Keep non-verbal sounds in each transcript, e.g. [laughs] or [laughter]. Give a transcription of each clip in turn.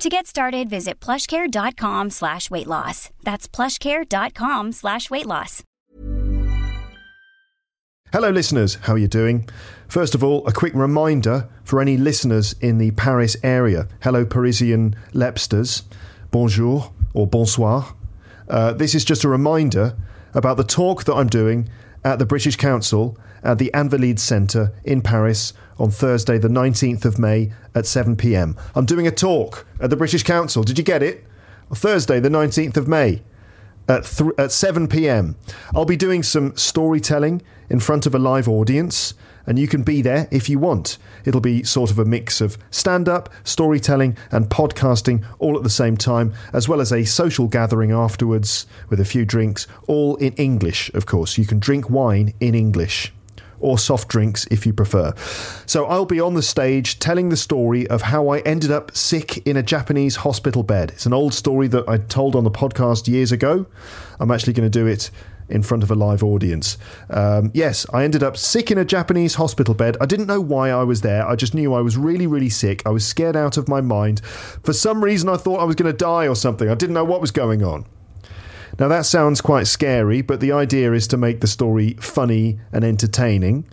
To get started, visit plushcare.com slash weight loss. That's plushcare.com slash weight loss. Hello, listeners. How are you doing? First of all, a quick reminder for any listeners in the Paris area. Hello, Parisian Lepsters. Bonjour or bonsoir. Uh, this is just a reminder about the talk that I'm doing at the British Council at the Invalides Centre in Paris on Thursday, the 19th of May at 7 pm. I'm doing a talk at the British Council. Did you get it? Thursday, the 19th of May at, th- at 7 pm. I'll be doing some storytelling in front of a live audience, and you can be there if you want. It'll be sort of a mix of stand up, storytelling, and podcasting all at the same time, as well as a social gathering afterwards with a few drinks, all in English, of course. You can drink wine in English or soft drinks if you prefer. So I'll be on the stage telling the story of how I ended up sick in a Japanese hospital bed. It's an old story that I told on the podcast years ago. I'm actually going to do it in front of a live audience. Um, yes, I ended up sick in a Japanese hospital bed. I didn't know why I was there. I just knew I was really, really sick. I was scared out of my mind. For some reason, I thought I was going to die or something. I didn't know what was going on. Now, that sounds quite scary, but the idea is to make the story funny and entertaining.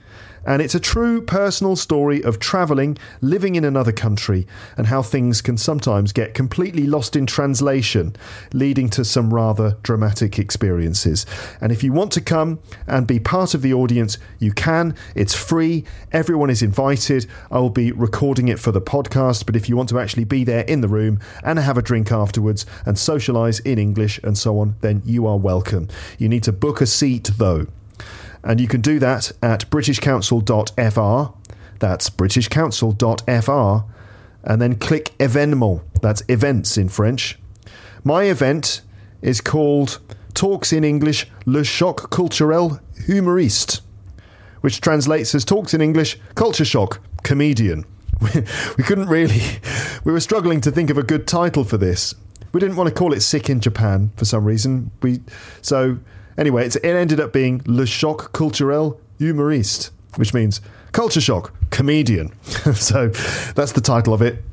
And it's a true personal story of travelling, living in another country, and how things can sometimes get completely lost in translation, leading to some rather dramatic experiences. And if you want to come and be part of the audience, you can. It's free, everyone is invited. I will be recording it for the podcast, but if you want to actually be there in the room and have a drink afterwards and socialise in English and so on, then you are welcome. You need to book a seat though. And you can do that at britishcouncil.fr. That's britishcouncil.fr. And then click Evenement. That's events in French. My event is called Talks in English Le Choc Culturel Humoriste, which translates as Talks in English Culture Shock Comedian. [laughs] We, couldn't really, we were struggling to think of a good title for this. We didn't want to call it Sick in Japan for some reason. We so Anyway, it ended up being Le Choc Culturel Humoriste, which means culture shock comedian. [laughs] so that's the title of it.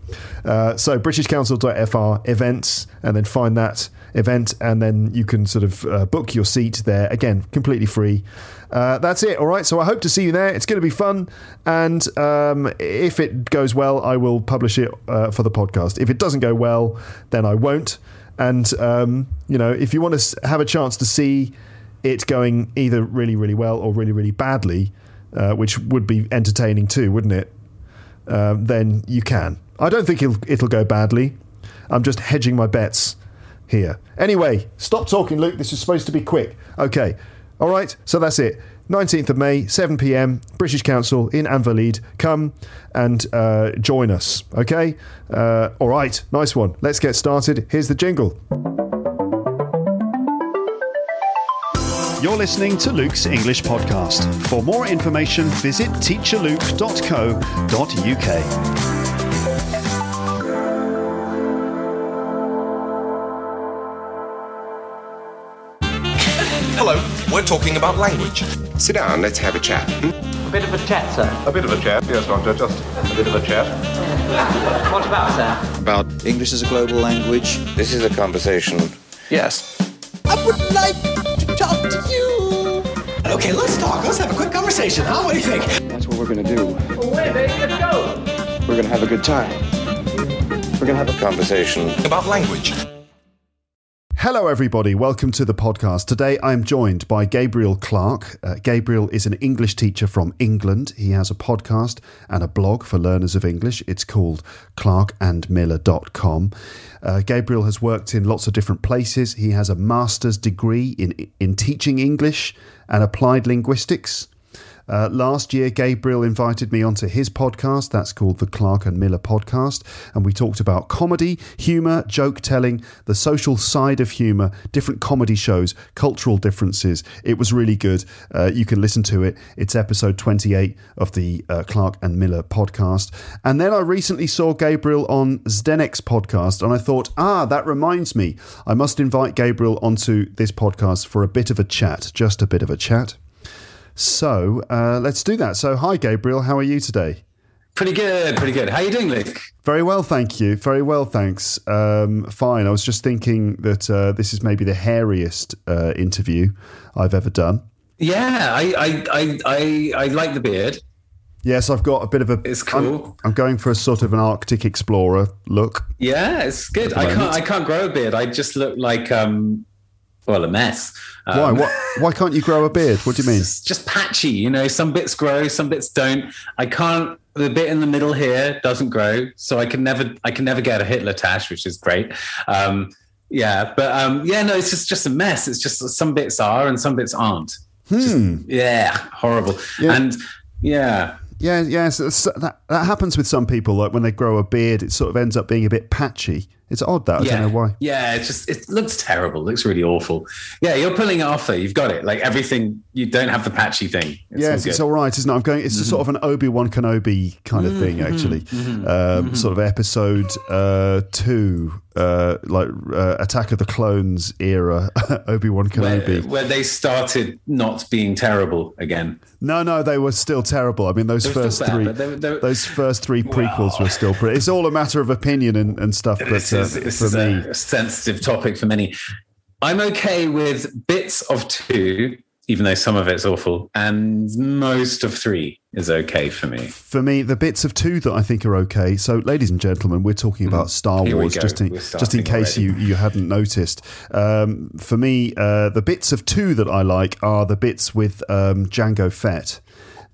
Uh, so britishcouncil.fr events, and then find that event, and then you can sort of uh, book your seat there. Again, completely free. Uh, that's it. All right. So I hope to see you there. It's going to be fun, and um, if it goes well, I will publish it uh, for the podcast. If it doesn't go well, then I won't. And um, you know, if you want to have a chance to see it going either really, really well or really, really badly, uh, which would be entertaining too, wouldn't it? Um, then you can. I don't think it'll, it'll go badly. I'm just hedging my bets here. Anyway, stop talking, Luke. This is supposed to be quick. Okay. All right. So that's it. 19th of May, 7 pm, British Council in Invalides. Come and uh, join us. Okay. Uh, all right. Nice one. Let's get started. Here's the jingle. You're listening to Luke's English Podcast. For more information, visit teacherluke.co.uk. Hello, we're talking about language. Sit down, let's have a chat. A bit of a chat, sir. A bit of a chat, yes, Doctor, just a bit of a chat. What about, sir? About English as a global language. this is a conversation. Yes. I would like to talk to you. Okay, let's talk. Let's have a quick conversation, huh? What do you think? That's what we're gonna do. We're gonna have a good time. We're gonna have a Conversation. About language. Hello, everybody. Welcome to the podcast. Today I am joined by Gabriel Clark. Uh, Gabriel is an English teacher from England. He has a podcast and a blog for learners of English. It's called clarkandmiller.com. Uh, Gabriel has worked in lots of different places. He has a master's degree in, in teaching English and applied linguistics. Uh, last year, Gabriel invited me onto his podcast. That's called the Clark and Miller Podcast. And we talked about comedy, humour, joke telling, the social side of humour, different comedy shows, cultural differences. It was really good. Uh, you can listen to it. It's episode 28 of the uh, Clark and Miller podcast. And then I recently saw Gabriel on Zdenek's podcast. And I thought, ah, that reminds me. I must invite Gabriel onto this podcast for a bit of a chat, just a bit of a chat. So uh, let's do that. So, hi, Gabriel. How are you today? Pretty good, pretty good. How are you doing, Luke? Very well, thank you. Very well, thanks. Um, fine. I was just thinking that uh, this is maybe the hairiest uh, interview I've ever done. Yeah, I, I, I, I, I like the beard. Yes, I've got a bit of a. It's cool. I'm, I'm going for a sort of an Arctic explorer look. Yeah, it's good. I can't, I can't grow a beard. I just look like, um, well, a mess. Um, why? What, why can't you grow a beard? What do you mean? It's [laughs] just patchy. You know, some bits grow, some bits don't. I can't. The bit in the middle here doesn't grow, so I can never. I can never get a Hitler tash, which is great. Um, yeah, but um, yeah, no, it's just just a mess. It's just some bits are and some bits aren't. Hmm. Just, yeah, horrible. Yeah. And yeah, Yeah, yeah. So, so that that happens with some people. Like when they grow a beard, it sort of ends up being a bit patchy. It's odd that I yeah. don't know why. Yeah, it just it looks terrible. It looks really awful. Yeah, you're pulling it off though. You've got it. Like everything, you don't have the patchy thing. It's yes, all it's all right, isn't it? I'm going. It's a sort of an Obi Wan Kenobi kind of thing, Mm-hmm, actually. Um, Sort of episode uh, two, uh, like uh, Attack of the Clones era [laughs] Obi Wan Kenobi. where they started not being terrible again. No, no, they were still terrible. I mean, those first bad, three, they were- they were- those first three prequels were still pretty. It's all a matter of opinion and, and stuff. But This uh, is, this for is me, a sensitive topic for many. I'm okay with bits of two, even though some of it's awful, and most of three is okay for me. for me, the bits of two that I think are okay. So, ladies and gentlemen, we're talking about Star Mm-hmm. Here Wars, just in just in case you, you hadn't noticed. Um, for me, uh, the bits of two that I like are the bits with um, Jango Fett.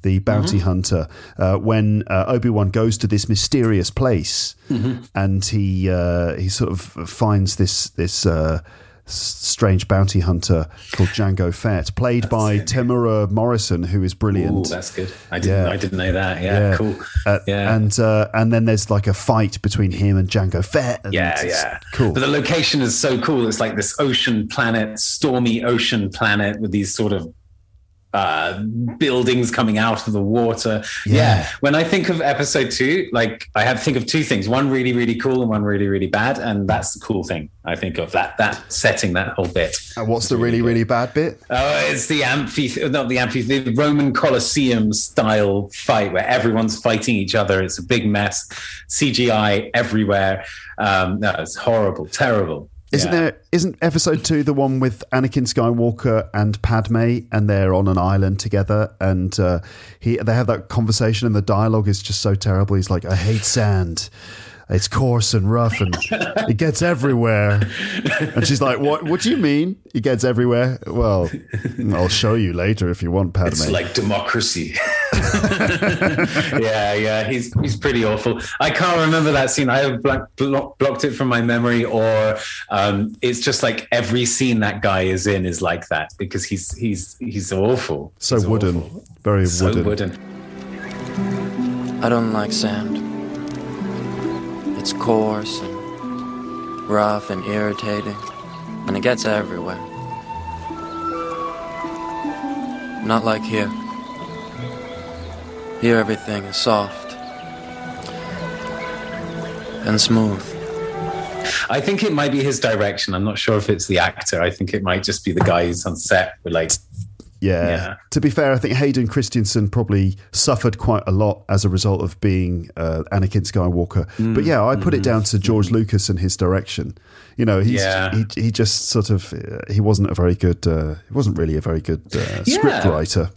The bounty Mm-hmm. hunter, uh, when uh, Obi Wan goes to this mysterious place, Mm-hmm. and he uh, he sort of finds this this uh, strange bounty hunter called Jango Fett, played by Temuera Morrison, who is Ooh, brilliant. that's good. I didn't. Yeah. I didn't know that. Yeah, cool. Uh, yeah. and uh, and then there's like a fight between him and Jango Fett. and yeah, yeah, cool. But the location is so cool. It's like this ocean planet, stormy ocean planet with these sort of uh, buildings coming out of the water. Yeah. When I think of episode two, like I have to think of two things: one really, really cool, and one really, really bad. And that's the cool thing I think of that that setting, that whole bit. And what's the really really bad bit? Oh, it's the amphi, not the amphi, the Roman Colosseum style fight where everyone's fighting each other. It's a big mess, CGI everywhere. Um, no, it's horrible, terrible. Isn't Yeah. there? Isn't episode two the one with Anakin Skywalker and Padme, and they're on an island together, and uh, he they have that conversation, and the dialogue is just so terrible. He's like, "I hate sand." It's coarse and rough, and it gets everywhere. And she's like, "What? What do you mean? It gets everywhere?" Well, I'll show you later if you want, Padme. It's like democracy. [laughs] yeah, yeah, he's he's pretty awful. I can't remember that scene. I have block, block, blocked it from my memory, or um, it's just like every scene that guy is in is like that because he's he's he's awful. so He's wooden, awful. very So wooden. wooden. I don't like sand. It's coarse and rough and irritating, and it gets everywhere. Not like here. Here everything is soft and smooth. I think it might be his direction. I'm not sure if it's the actor. I think it might just be the guy who's on set. With like, Yeah. Yeah. To be fair, I think Hayden Christensen probably suffered quite a lot as a result of being uh, Anakin Skywalker. Mm. But yeah, I put it down to George Lucas and his direction. You know, he's Yeah. he, he just sort of uh, he wasn't a very good uh, he wasn't really a very good uh, script writer.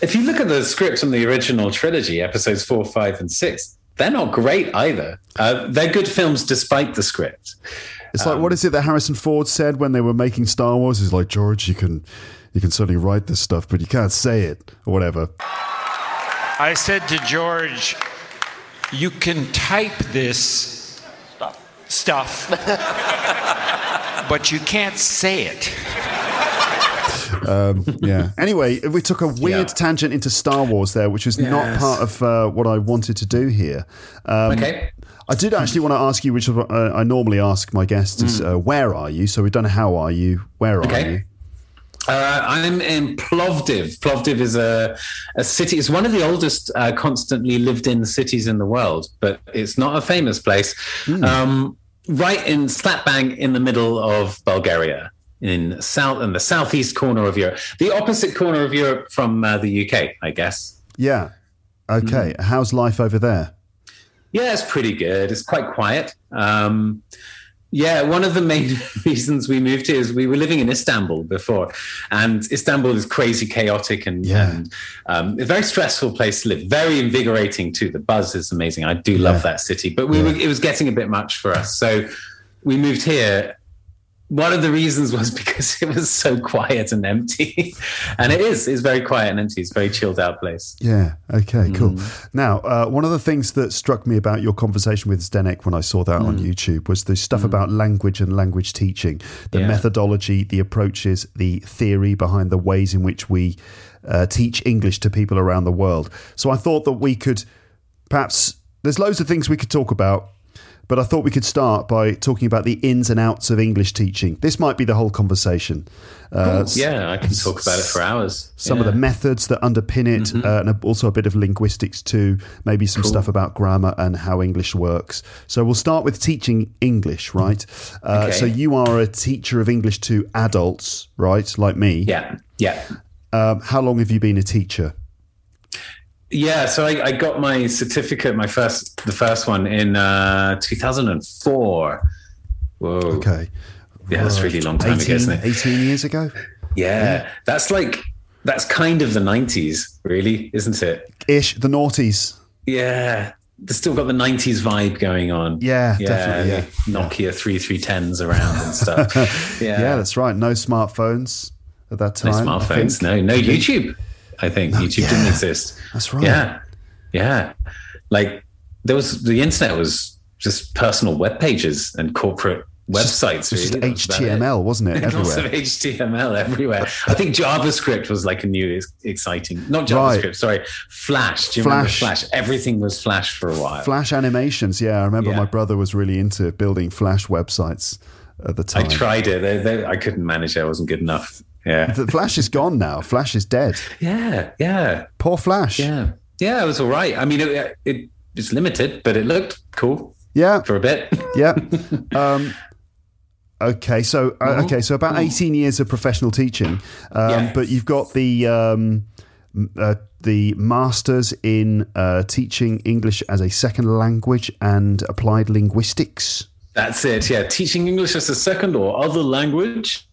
if you look at the scripts from the original trilogy, episodes four, five, and six, they're not great either. Uh, they're good films despite the script. It's like what is it that Harrison Ford said when they were making Star Wars? He's like George, you can you can certainly write this stuff, but you can't say it or whatever. I said to George, you can type this stuff, [laughs] but you can't say it. [laughs] Um, yeah. Anyway, we took a weird Yeah. tangent into Star Wars there, which was not part of uh, what I wanted to do here. Um, Okay. I did actually want to ask you, which is what uh, I normally ask my guests, is uh, where are you? So we've done how are you, where are Hmm. Okay. you? Uh, I'm in Plovdiv. Plovdiv is a, a city. It's one of the oldest uh, constantly lived in cities in the world, but it's not a famous place. Um, right in slap bang in the middle of Bulgaria, in south in the southeast corner of Europe, the opposite corner of Europe from uh, the UK, I guess. Yeah. Okay. Hmm. How's life over there? Yeah, it's pretty good. It's quite quiet. Um, yeah, one of the main [laughs] reasons we moved here is we were living in Istanbul before, and Istanbul is crazy chaotic and, Yeah. and um, a very stressful place to live. Very invigorating too. The buzz is amazing. I do love that city, but we were, it was getting a bit much for us, so we moved here. One of the reasons was [laughs] because it was so quiet and empty, [laughs] and it is. It's very quiet and empty. It's a very chilled out place. Yeah. Okay. Cool. Mm. Now, uh, one of the things that struck me about your conversation with Zdenek when I saw that Mm. on YouTube was the stuff about language and language teaching, the Yeah. methodology, the approaches, the theory behind the ways in which we uh, teach English to people around the world. So I thought that we could perhaps there's loads of things we could talk about. But I thought we could start by talking about the ins and outs of English teaching. This might be the whole conversation. Uh, Cool. Yeah, I can talk about it for hours. some of Yeah. Mm-hmm. the methods that underpin it, uh, and also a bit of linguistics too. Maybe some stuff about grammar and how English works. So we'll start with teaching English, right? Uh, Okay. So you are a teacher of English to adults, right? Like me. Yeah, yeah. Um, how long have you been a teacher? Yeah, so I, I got my certificate, my first, the first one in uh, 2004. Whoa. Okay. Yeah, that's a really long time 18, ago, isn't it? 18 years ago? Yeah, that's like, that's kind of the 90s, really, isn't it? Ish, the noughties. Yeah. They've still got the 90s vibe going on. Yeah, definitely, yeah. Nokia 3310s around and stuff. Yeah. [laughs] Yeah. that's right. No smartphones at that time. No smartphones, no, no YouTube. I think YouTube didn't exist. That's right. Yeah, yeah. Like there was the internet was just personal web pages and corporate websites. Just really. That was about it. HTML, wasn't it? And [laughs] lots of Everywhere. HTML everywhere. I think JavaScript was like a new exciting, not JavaScript, Right. sorry, Flash. Do you Flash. remember Flash? Everything was Flash for a while. Flash animations. Yeah, I remember Yeah. my brother was really into building Flash websites at the time. I tried it. They, they, I couldn't manage it. I wasn't good enough. Yeah. The Flash is gone now. Flash is dead. Yeah. Yeah. Poor Flash. Yeah. Yeah. It was all right. I mean, it, it it's limited, but it looked cool Yeah. for a bit. Yeah. um, okay. So uh, okay. So about eighteen years of professional teaching, um, Yeah. but you've got the um, uh, the masters in uh, teaching English as a second language and applied linguistics. That's it. Yeah, teaching English as a second or other language.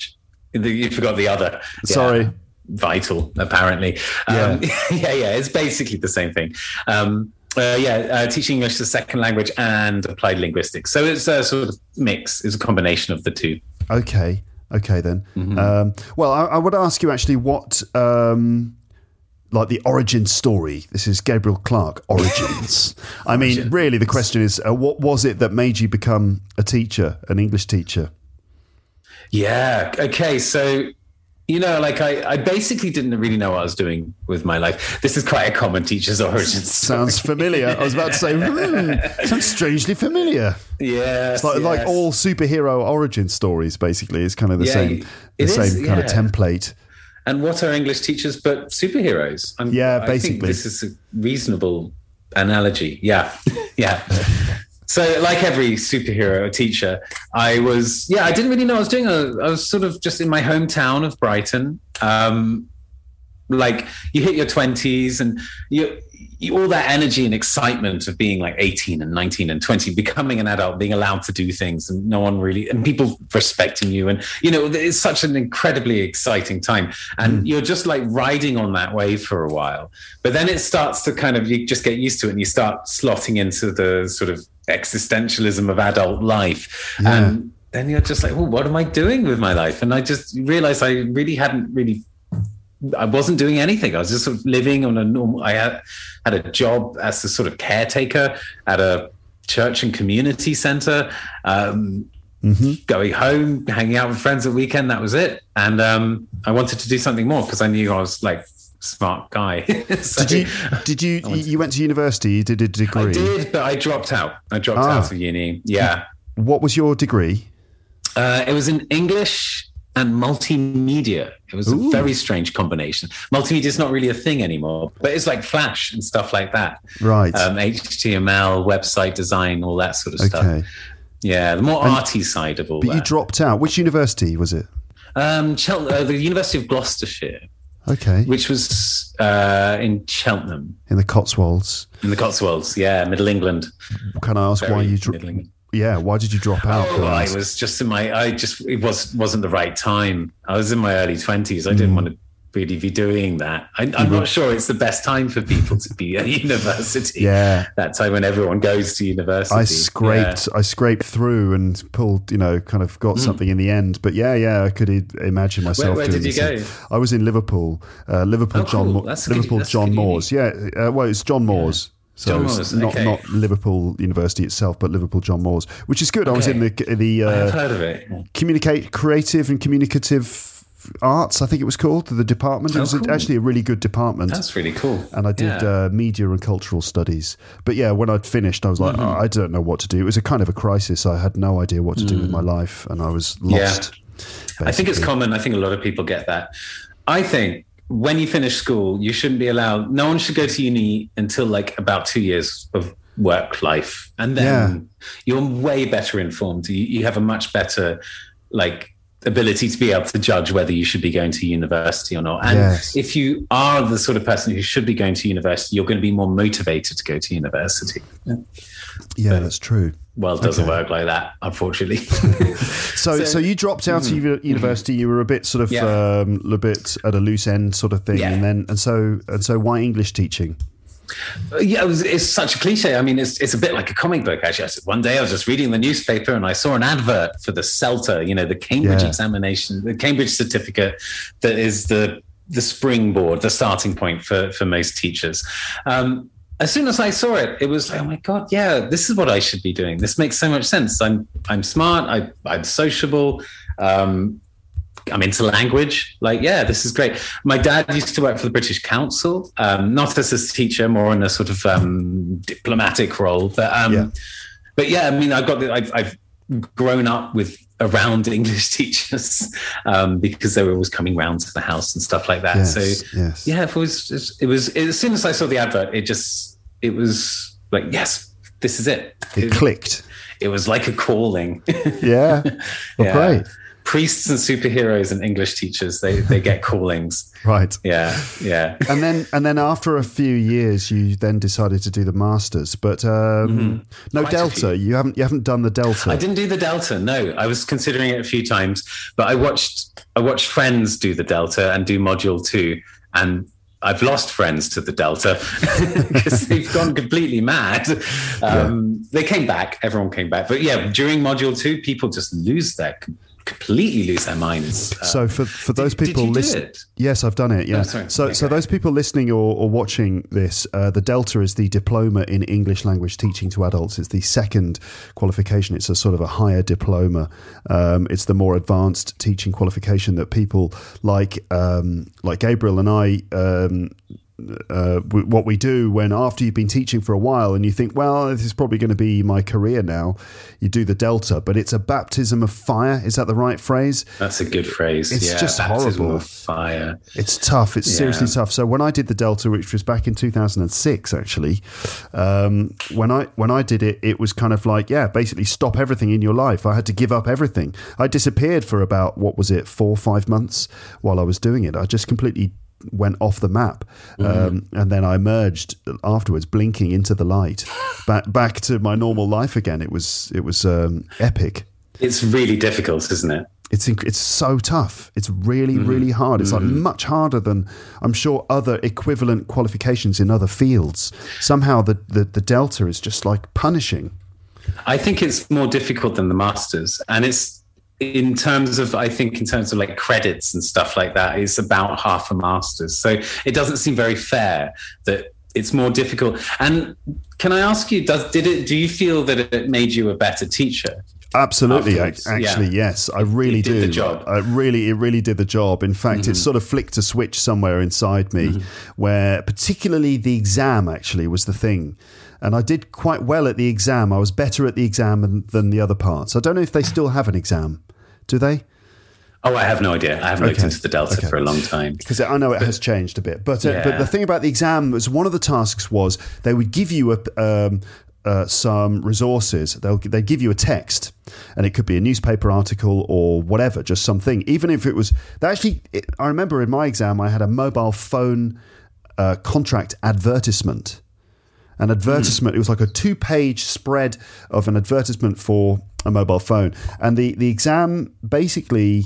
The- You forgot the other. Yeah. Sorry. Vital, apparently. Um, [laughs] yeah, yeah. It's basically the same thing. Um, uh, yeah, uh, teaching English as a second language and applied linguistics. So it's a sort of mix. It's a combination of the two. Okay. Okay then. Mm-hmm. Um, well, I, I would ask you actually what. Um, like the origin story. This is Gabriel Clark origins. [laughs] I mean, really, the question is, uh, what was it that made you become a teacher, an English teacher? Yeah. Okay. So, you know, like I, I basically didn't really know what I was doing with my life. This is quite a common teacher's origin. story. [laughs] Sounds familiar. I was about to say, hmm, sounds strangely familiar. Yeah. It's like, like all superhero origin stories, basically, is kind of the Yeah, same, the same is, kind of template. And what are English teachers but superheroes? I'm, Yeah, I think basically. this is a reasonable analogy. Yeah, [laughs] yeah. So, like every superhero teacher, I was, yeah, I didn't really know what I was doing. I, I was sort of just in my hometown of Brighton. Um, like you hit your 20s and you, you all that energy and excitement of being like 18 and 19 and 20 becoming an adult being allowed to do things and no one really and people respecting you and you know it's such an incredibly exciting time and you're just like riding on that wave for a while but then it starts to kind of you just get used to it and you start slotting into the sort of existentialism of adult life Yeah. and then you're just like oh what am i doing with my life and i just realized i really hadn't really I wasn't doing anything. I was just sort of living on a normal. I had had a job as a sort of caretaker at a church and community center. Um, Mhm. going home, hanging out with friends at weekend. That was it. And um, I wanted to do something more because I knew I was like smart guy. [laughs] So Did you? Did you? [laughs] You went to university. You did a degree. I did, but I dropped out. I dropped Ah. out of uni. Yeah. What was your degree? Uh, it was in English and multimedia. It was Ooh. a very strange combination. Multimedia is not really a thing anymore, but it's like Flash and stuff like that. Right. Um, HTML, website design, all that sort of okay. stuff. Yeah, the more And- arty side of all But you dropped out. Which university was it? um, Chel- uh, the University of Gloucestershire, Okay. which was uh, in Cheltenham, In the Cotswolds. in the Cotswolds. Yeah, Middle England. Can I ask why you? Dro- England. yeah. Why did you drop out? Oh, I I was just in my. I just it was wasn't the right time. I was in my early twenties. I didn't Mm. want to really be doing that. I, I'm not sure it's the best time for people to be at [laughs] university. Yeah. that time when everyone goes to university. I scraped, I scraped through and pulled, you know, kind of got Mm. something in the end. But yeah, yeah, I could imagine myself. where doing did you go? I was in Liverpool, uh, Liverpool, Oh, John, cool. That's good- Liverpool, John. Moores. Yeah, uh, well, it's John Moores. So John Moores, not okay. not Liverpool University itself, but Liverpool John Moores, which is good. I was in the the uh, heard of it. communicate creative and communicative arts. I think it was called the department. It Oh, was cool. actually a really good department. That's really cool. and I did Yeah. uh, media and cultural studies. But yeah, when I'd finished, I was like, Mhm. oh, I don't know what to do. It was a kind of a crisis. I had no idea what to do with my life, and I was Mm. Yeah. lost. I think it's common. I think a lot of people get that. I think when you finish school, you shouldn't be allowed. No one should go to uni until like about two years of work life, and then Yeah. you're way better informed. You, you have a much better like ability to be able to judge whether you should be going to university or not. And Yes. if you are the sort of person who should be going to university, you're going to be more motivated to go to university. Yeah, that's true. Well, it doesn't Okay. work like that, unfortunately. [laughs] So, so, you dropped out of uni- university. You were a bit sort of Mm-hmm. Yeah. um, a little bit at a loose end, sort of thing, Yeah. and then and so and so, why English teaching? Yeah, it was, it's such a cliche. I mean, it's it's a bit like a comic book. Actually, I said, one day I was just reading the newspaper and I saw an advert for the CELTA, you know, the Cambridge Yeah. examination, the Cambridge certificate, that is the the springboard, the starting point for for most teachers. Um, as soon as I saw it, it was like, oh my god, yeah, this is what I should be doing. This makes so much sense. I'm I'm smart. I, I'm sociable. Um, I'm into language. Like, yeah, this is great. My dad used to work for the British Council, um, not as a teacher, more in a sort of um, diplomatic role. But um, Yeah. but yeah, I mean, I've got the, I've, I've grown up with around [laughs] English teachers um, because they were always coming round to the house and stuff like that. Yes, so yes. yeah, it was it was as soon as I saw the advert, it just it was like yes, this is it. It clicked. It was like a calling. [laughs] Yeah, well, Yeah. great. Priests and superheroes and English teachers, they they get callings. [laughs] Right. Yeah, yeah. and then and then after a few years, you then decided to do the masters. But um, no Mm-hmm. Quite delta. You haven't you haven't done the delta. I didn't do the Delta. No, I was considering it a few times, but I watched I watched friends do the Delta and do module two, and I've lost friends to the Delta [laughs] because they've gone completely mad. Um, They came back, everyone came back, but yeah, during module two, people just lose their completely lose their minds. Uh, So for for those did people listening, yes, I've done it. Yeah. Oh. So so those people listening or, or watching this, uh, the Delta is the diploma in English language teaching to adults. It's the second qualification. It's a sort of a higher diploma. Um, it's the more advanced teaching qualification that people like um, like Gabriel and I. Um, uh, what we do when after you've been teaching for a while and you think, well, this is probably going to be my career now, you do the Delta, but it's a baptism of fire. Is that the right phrase? That's a good phrase. It's yeah, just horrible. Fire. It's tough. It's seriously tough. So when I did the Delta, which was back in 2006, actually, um, when I when I did it, it was kind of like, yeah, basically stop everything in your life. I had to give up everything. I disappeared for about what was it, four or five months while I was doing it. I just completely went off the map, um, and then I emerged afterwards, blinking into the light, [laughs] back back to my normal life again. It was it was um, epic. It's really difficult, isn't it? It's inc- it's so tough. It's really Mm-hmm. really hard. It's like much harder than I'm sure other equivalent qualifications in other fields. Somehow the the, the delta is just like punishing. I think it's more difficult than the masters, and it's in terms of I think in terms of like credits and stuff like that. It's about half a masters, so it doesn't seem very fair that it's more difficult. And can I ask you, does did it? Do you feel that it made you a better teacher? Absolutely, afterwards. actually, Yeah. yes, I really It did do. the job. I really, it really did the job. In fact, Mm-hmm. it sort of flicked a switch somewhere inside me, where particularly the exam actually was the thing, and I did quite well at the exam. I was better at the exam than, than the other parts. I don't know if they still have an exam. Do they? Oh, I have no idea. I haven't looked into the Delta Okay. for a long time. because I know it has changed a bit. But uh, but the thing about the exam was one of the tasks was they would give you a. Um, uh, some resources. They'll they give you a text, and it could be a newspaper article or whatever, just something. Even if it was, they actually, it, I remember in my exam I had a mobile phone uh, contract advertisement. An advertisement. It was like a two-page spread of an advertisement for a mobile phone, and the the exam basically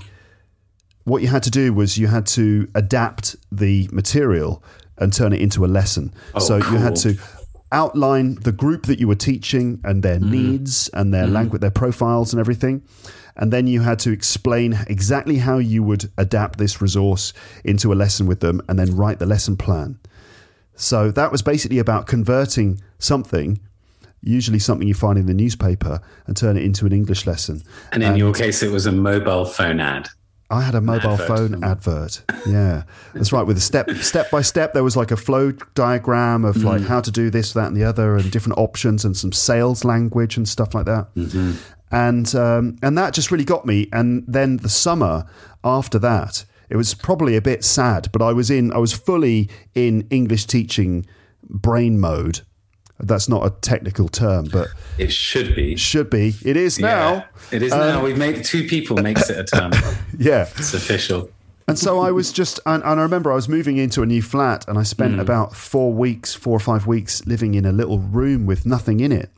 what you had to do was you had to adapt the material and turn it into a lesson. Oh, so you had to outline the group that you were teaching and their Mm-hmm. needs and their language, their profiles and everything. And then you had to explain exactly how you would adapt this resource into a lesson with them and then write the lesson plan. So that was basically about converting something, usually something you find in the newspaper, and turn it into an English lesson. And in your case, it was a mobile phone ad. I had a mobile advert. phone advert. Yeah, that's right. With a step step by step, there was like a flow diagram of like how to do this, that, and the other, and different options, and some sales language and stuff like that. And um, and that just really got me. And then the summer after that, it was probably a bit sad, but I was in, I was fully in English teaching brain mode. That's not a technical term, but It should be. should be. It is now. Yeah, it is now. We've made two people makes it a term. [laughs] Yeah. It's official. And so I was just, and, and I remember I was moving into a new flat and I spent about four weeks, four or five weeks living in a little room with nothing in it.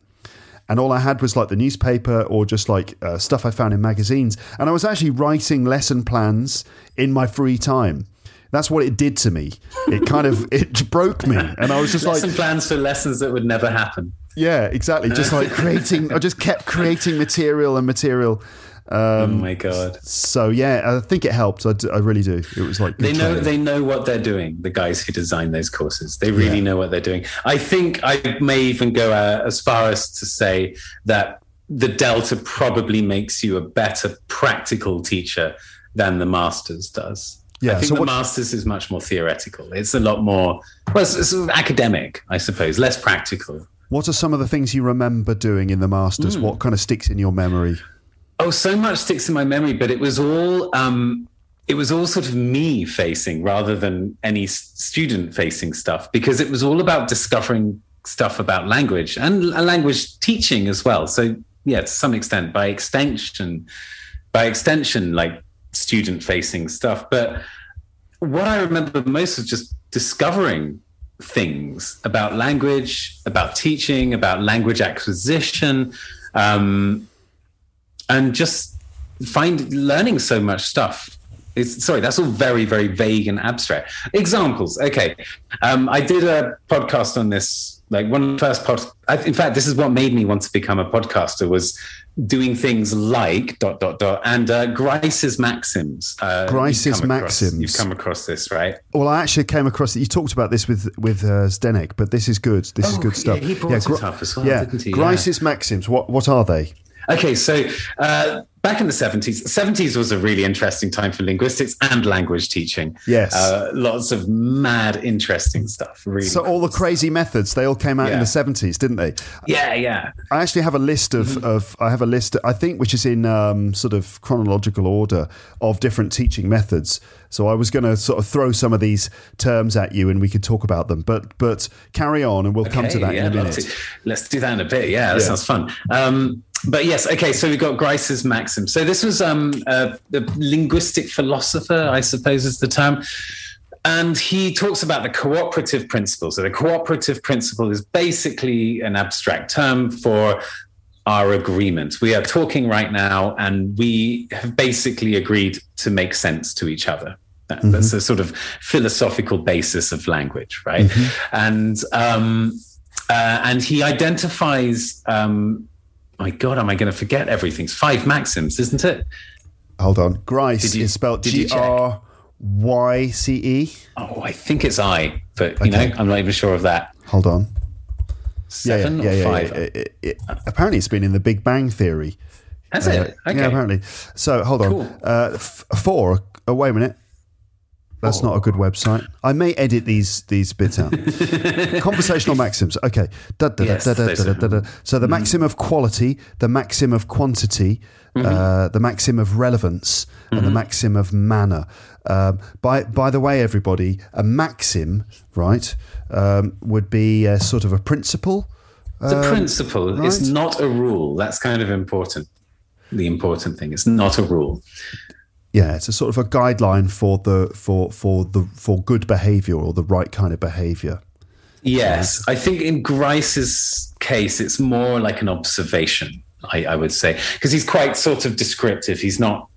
And all I had was like the newspaper or just like uh, stuff I found in magazines. And I was actually writing lesson plans in my free time. That's what it did to me. It kind of, it broke me. And I was just Lesson like, plans for lessons that would never happen. yeah, exactly. Just like [laughs] creating, I just kept creating material and material. Um, oh my god! So yeah, I think it helped. I, d- I really do. It was like They know training. they know what they're doing. The guys who design those courses, they really Yeah. know what they're doing. I think I may even go uh, as far as to say that the Delta probably makes you a better practical teacher than the Masters does. Yeah, I think so the what- Masters is much more theoretical. It's a lot more, well, it's, it's academic, I suppose, less practical. What are some of the things you remember doing in the Masters? What kind of sticks in your memory? Oh, so much sticks in my memory, but it was all um, it was all sort of me facing rather than any student facing stuff because it was all about discovering stuff about language and language teaching as well. So yeah, to some extent, by extension, by extension, like student facing stuff. But what I remember most was just discovering things about language, about teaching, about language acquisition. Um, and just find learning so much stuff. It's, sorry, that's all very, very vague and abstract. Examples. Okay. Um, I did a podcast on this, like one of the first pod. I, in fact, this is what made me want to become a podcaster was doing things like dot, dot, dot, and uh, Grice's Maxims. Uh, you've Grice's across- Maxims. You've come across this, right? Well, I actually came across it. You talked about this with with uh, Zdenek, but this is good. This is Oh, good stuff. yeah, he brought it up as well, yeah, didn't he? Grice's maxims. What what are they? Okay, so uh, back in the 70s, 70s was a really interesting time for linguistics and language teaching. Yes. Uh, lots of mad, interesting stuff. Really. So all the crazy methods they all came out in the seventies, didn't they? yeah, yeah. I actually have a list of, Mm-hmm. of I have a list I think which is in um, sort of chronological order of different teaching methods. So I was going to sort of throw some of these terms at you and we could talk about them. But but carry on and we'll come to that yeah, in a minute. Let's do that in a bit. Yeah, that Yeah. sounds fun. Um, but yes, okay. So we've got Grice's maxim. So this was um, uh, the linguistic philosopher, I suppose, is the term. And he talks about the cooperative principle. So the cooperative principle is basically an abstract term for our agreement. We are talking right now, and we have basically agreed to make sense to each other. That- That's a sort of philosophical basis of language, right? And um, uh, and he identifies. Um, my God, am I going to forget everything? It's five maxims, isn't it? Hold on. Grice you- is spelled check? R Y C E. Oh, I think it's I, but you Okay. know, I'm not even sure of that. Hold on. Seven yeah, yeah, or yeah, five? It- it- apparently, it's been in the Big Bang Theory. Has it? Okay. Yeah, apparently. So hold on. Cool. Uh, f- four. Oh, wait a minute. That's not a good website. I may edit these these bits out. [laughs] Conversational maxims. Okay. Da, da, da, Yes, da, da, those da, are- da, da. So the maxim of quality, the maxim of quantity, uh, the maxim of relevance, and the maxim of manner. Um, by by the way, everybody, a maxim, right, um, would be a sort of a principle. It's a um, principle. It's not a rule. That's kind of important. The important thing. It's not a rule. Yeah, it's a sort of a guideline for the for for the for good behavior or the right kind of behavior. Yes, I think in Grice's case, it's more like an observation. I, I would say because he's quite sort of descriptive. He's not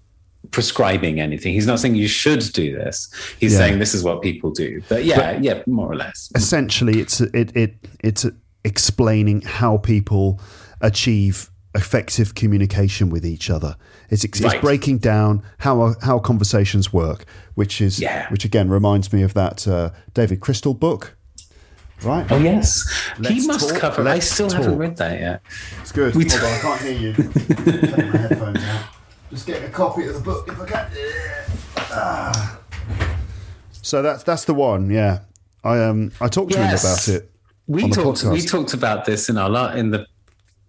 prescribing anything. He's not saying you should do this. He's Yeah. saying this is what people do. But yeah, yeah, more or less. Essentially, it's it it it's explaining how people achieve effective communication with each other. It's it's Right. breaking down how how conversations work, which is Yeah. which again reminds me of that uh, David Crystal book. Right. Oh yes, Let's he must talk, cover. I still haven't read that yet. It's good. We Hold t- on, I can't hear you. [laughs] Take my headphones out. Just get a copy of the book if I can. Ah. So that's that's the one. Yeah, I um I talked to Yes. him about it. We talked. We talked about this in our in the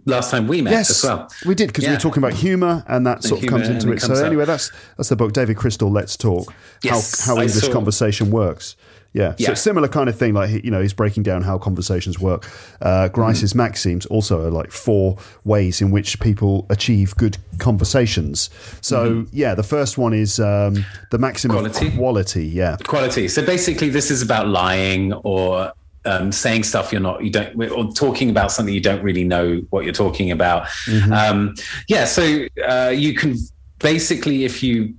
last time we met Yes, as well. we did because we were talking about humour, and that The sort of comes into it. it comes so up. anyway, that's that's the book, David Crystal. Let's talk. Yes, how how I English saw- conversation works. Yeah. so Yeah. it's similar kind of thing. Like you know, he's breaking down how conversations work. Uh, Grice's Mm-hmm. maxims also are like four ways in which people achieve good conversations. So yeah, the first one is um, the maxim Mm-hmm. Quality. of quality. Yeah. quality. So basically, this is about lying or um, saying stuff you're not, you don't, or talking about something you don't really know what you're talking about. Um, yeah. So uh, you can basically, if you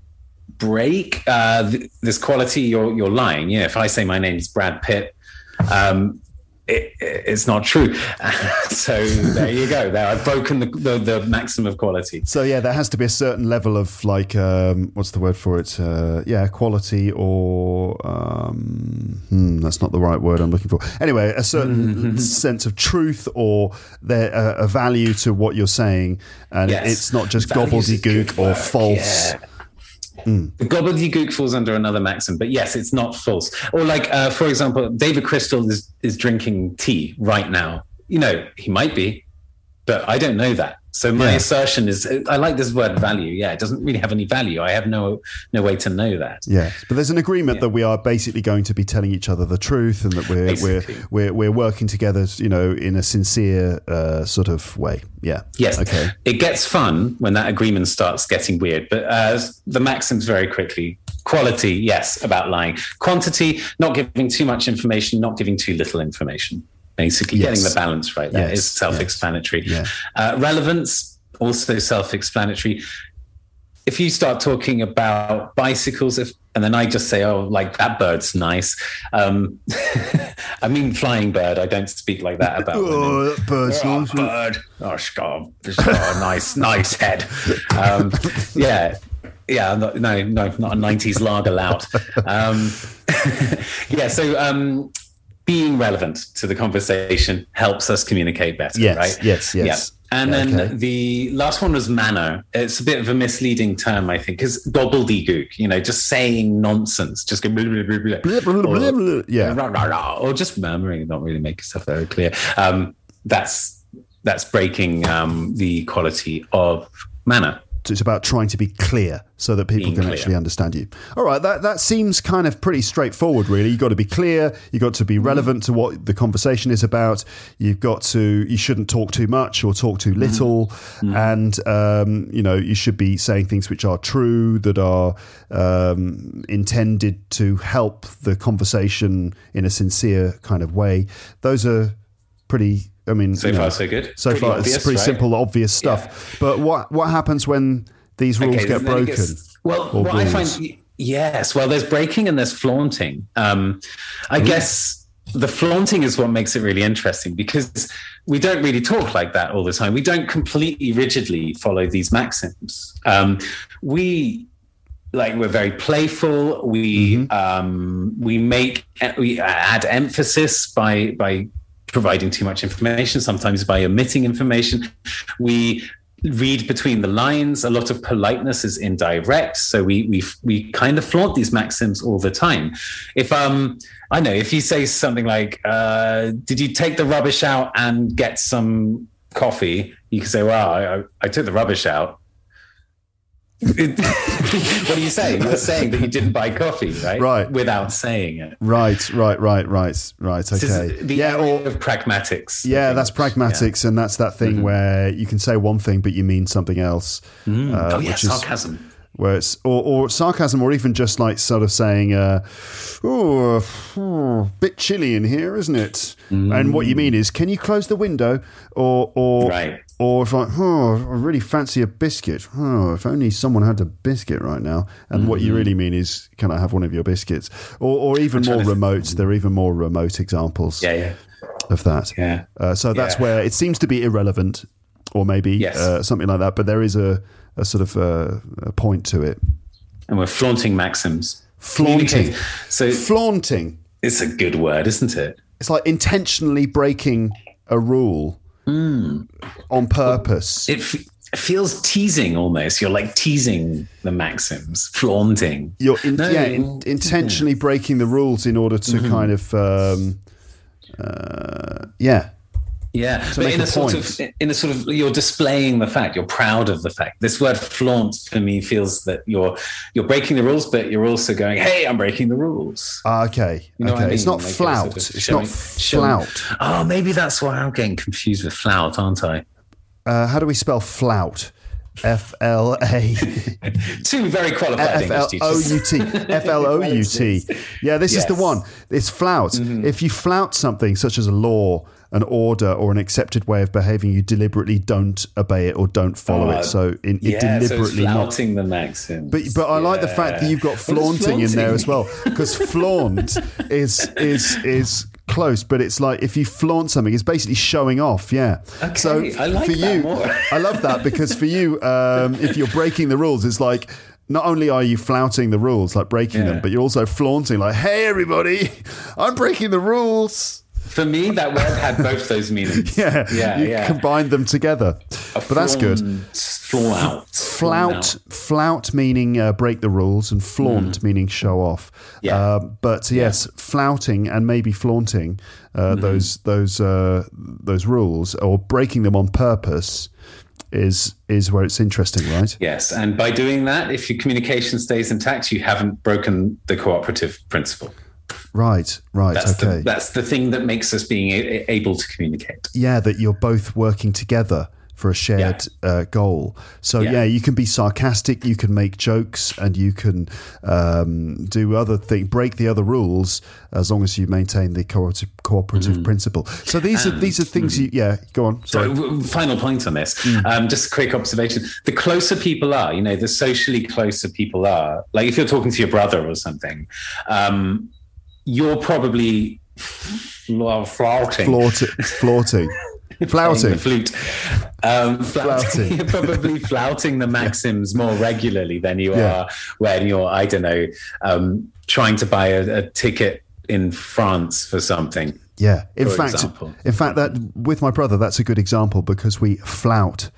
break uh, th- this quality, you're you're lying. Yeah. If I say my name's Brad Pitt. Um, it, it's not true. [laughs] so there you go. There, I've broken the, the, the maximum of quality. So yeah, there has to be a certain level of like um, what's the word for it? Uh, yeah, quality or um, hmm, that's not the right word I'm looking for. Anyway, a certain [laughs] sense of truth or there uh, a value to what you're saying, and Yes. it's not just Values gobbledygook or false. yeah. The gobbledygook falls under another maxim, but yes, it's not false. Or like, uh, for example, David Crystal is is drinking tea right now. You know, he might be, but I don't know that. So my Yeah. assertion is, I like this word value. Yeah, it doesn't really have any value. I have no no way to know that. Yeah, but there's an agreement that we are basically going to be telling each other the truth, and that we're we're, we're we're working together, you know, in a sincere uh, sort of way. Yeah. Yes. Okay. It gets fun when that agreement starts getting weird, but uh, the maxims very quickly. Quality, yes, about lying. Quantity, not giving too much information, not giving too little information. Basically, Yes. getting the balance right there Yes, is self-explanatory. Yeah. Uh, relevance, also self-explanatory. If you start talking about bicycles, if and then I just say, "Oh, like that bird's nice," um, [laughs] I mean flying bird. I don't speak like that about women. Oh, that bird's Oh, nice. bird. Oh, got a nice, nice head. Um, yeah. Yeah, no, no, no, not a 90s lager lout. Um, [laughs] yeah, so um, being relevant to the conversation helps us communicate better, Yes, right? yes, yes. Yeah. And then Okay. the last one was manner. It's a bit of a misleading term, I think, because gobbledygook, you know, just saying nonsense, just go blah, blah. Blah, blah, blah, blah, blah. Yeah. Rah, rah, rah, or just murmuring, not really making stuff very clear. Um, that's that's breaking um, the quality of manner. It's about trying to be clear so that people Being can clear. actually understand you. All right, that, that seems kind of pretty straightforward, really. You've got to be clear, you've got to be relevant to what the conversation is about, you've got to, you shouldn't talk too much or talk too little, and, um, you know, you should be saying things which are true, that are um, intended to help the conversation in a sincere kind of way. Those are pretty. I mean, So far, know, so good. So Pretty far, obvious, it's pretty right? simple, obvious stuff. But what what happens when these rules Okay, get broken? gets- well, what I find, yes, well, there's breaking and there's flaunting. Um, I guess the flaunting is what makes it really interesting because we don't really talk like that all the time. We don't completely rigidly follow these maxims. Um, we like we're very playful. We um, we make we add emphasis by by providing too much information. Sometimes by omitting information. We read between the lines. A lot of politeness is indirect, so we we we kind of flaunt these maxims all the time. If um, I know if you say something like, uh, "Did you take the rubbish out and get some coffee?" You can say, "Well, I, I took the rubbish out." [laughs] what are you saying? You're saying that you didn't buy coffee, right? Right. Without saying it. Right, right, right, right, right. Okay. the yeah, or of pragmatics. Yeah, that's pragmatics, yeah. and that's that thing mm-hmm. where you can say one thing but you mean something else. Mm. Uh, oh yeah, sarcasm. Is, where it's or, or, sarcasm, or even just like sort of saying, uh, "Oh, oh bit chilly in here, isn't it?" Mm. And what you mean is, "Can you close the window?" Or, or, right. or if like, "Oh, I really fancy a biscuit." Oh, if only someone had a biscuit right now. And mm. what you mm-hmm. really mean is, "Can I have one of your biscuits?" Or, or even more remote. Th- there are even more remote examples. Yeah, yeah. Of that. Yeah. Uh, so that's yeah. where it seems to be irrelevant, or maybe yes. uh, something like that. But there is a a sort of uh, a point to it. And we're flaunting maxims. Flaunting. So flaunting. It's a good word, isn't it? It's like intentionally breaking a rule mm. on purpose. It, f- feels teasing almost. You're like teasing the maxims, flaunting. You're in, no, yeah, in, intentionally breaking the rules in order to mm-hmm. kind of um, uh, yeah yeah, but in a, sort of in a sort of you're displaying the fact, you're proud of the fact. This word flaunt for me feels that you're you're breaking the rules, but you're also going, "Hey, I'm breaking the rules." Uh, okay, you know okay. I mean? It's not like flout. Sort of it's showing, not flout. Showing, oh, maybe that's why I'm getting confused with flout, aren't I? Uh, how do we spell flout? F L A. [laughs] Two very qualified F L O U T. [laughs] F L O U T. Yeah, this yes. is the one. It's flout. Mm-hmm. If you flout something, such as a law, an order or an accepted way of behaving, you deliberately don't obey it or don't follow it. So in, yeah, it deliberately so flaunting not, the maxim. But but I yeah. like the fact that you've got flaunting in there as well because flaunt [laughs] is is is close, but it's like if you flaunt something, it's basically showing off. Yeah. Okay, so I like for you, [laughs] I love that because for you, um, if you're breaking the rules, it's like not only are you flouting the rules, like breaking yeah. them, but you're also flaunting, like, "Hey, everybody, [laughs] I'm breaking the rules." For me, that word had both those meanings. [laughs] yeah, yeah, you yeah. Combined them together, A but that's good. Flout, flout, flout meaning uh, break the rules, and flaunt mm. meaning show off. Yeah. Uh, but yes, yeah. flouting and maybe flaunting uh, mm-hmm. those those uh, those rules or breaking them on purpose is is where it's interesting, right? Yes, and by doing that, if your communication stays intact, you haven't broken the cooperative principle. Right, right, that's okay. The, that's the thing that makes us being a- able to communicate. Yeah, that you're both working together for a shared yeah. uh, goal. So yeah. yeah. you can be sarcastic, you can make jokes, and you can um, do other things, break the other rules, as long as you maintain the cooperative, cooperative mm. principle. So these are these are things mm. you. Yeah, go on. Sorry. So final point on this. Mm. Um, just a quick observation: the closer people are, you know, the socially closer people are. Like if you're talking to your brother or something. Um, you're probably flouting. Flouting. flouting. [laughs] Flouting. the flute. Um, [laughs] flouting. you're probably [laughs] flouting the maxims more regularly than you yeah. are when you're, I don't know, um, trying to buy a, a, ticket in France for something. Yeah. In fact, example. in fact, that with my brother, that's a good example because we flout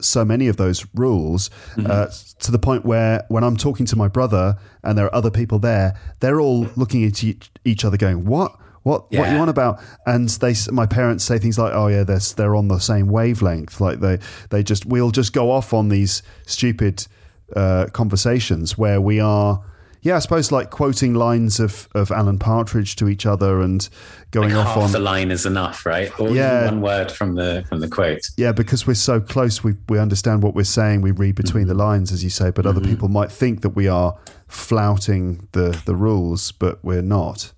so many of those rules mm-hmm. uh, to the point where when I'm talking to my brother and there are other people there, they're all looking at each, each other going, "What? What? Yeah. What you on about?" And they, my parents say things like, "Oh yeah, they're they're on the same wavelength. Like they they just we'll just go off on these stupid uh, conversations where we are." Yeah, I suppose like quoting lines of, of Alan Partridge to each other and going like off on the line is enough, right? Or yeah, one word from the from the quote. Yeah, because we're so close, we we understand what we're saying. We read between mm-hmm. the lines, as you say, but mm-hmm. other people might think that we are flouting the the rules, but we're not.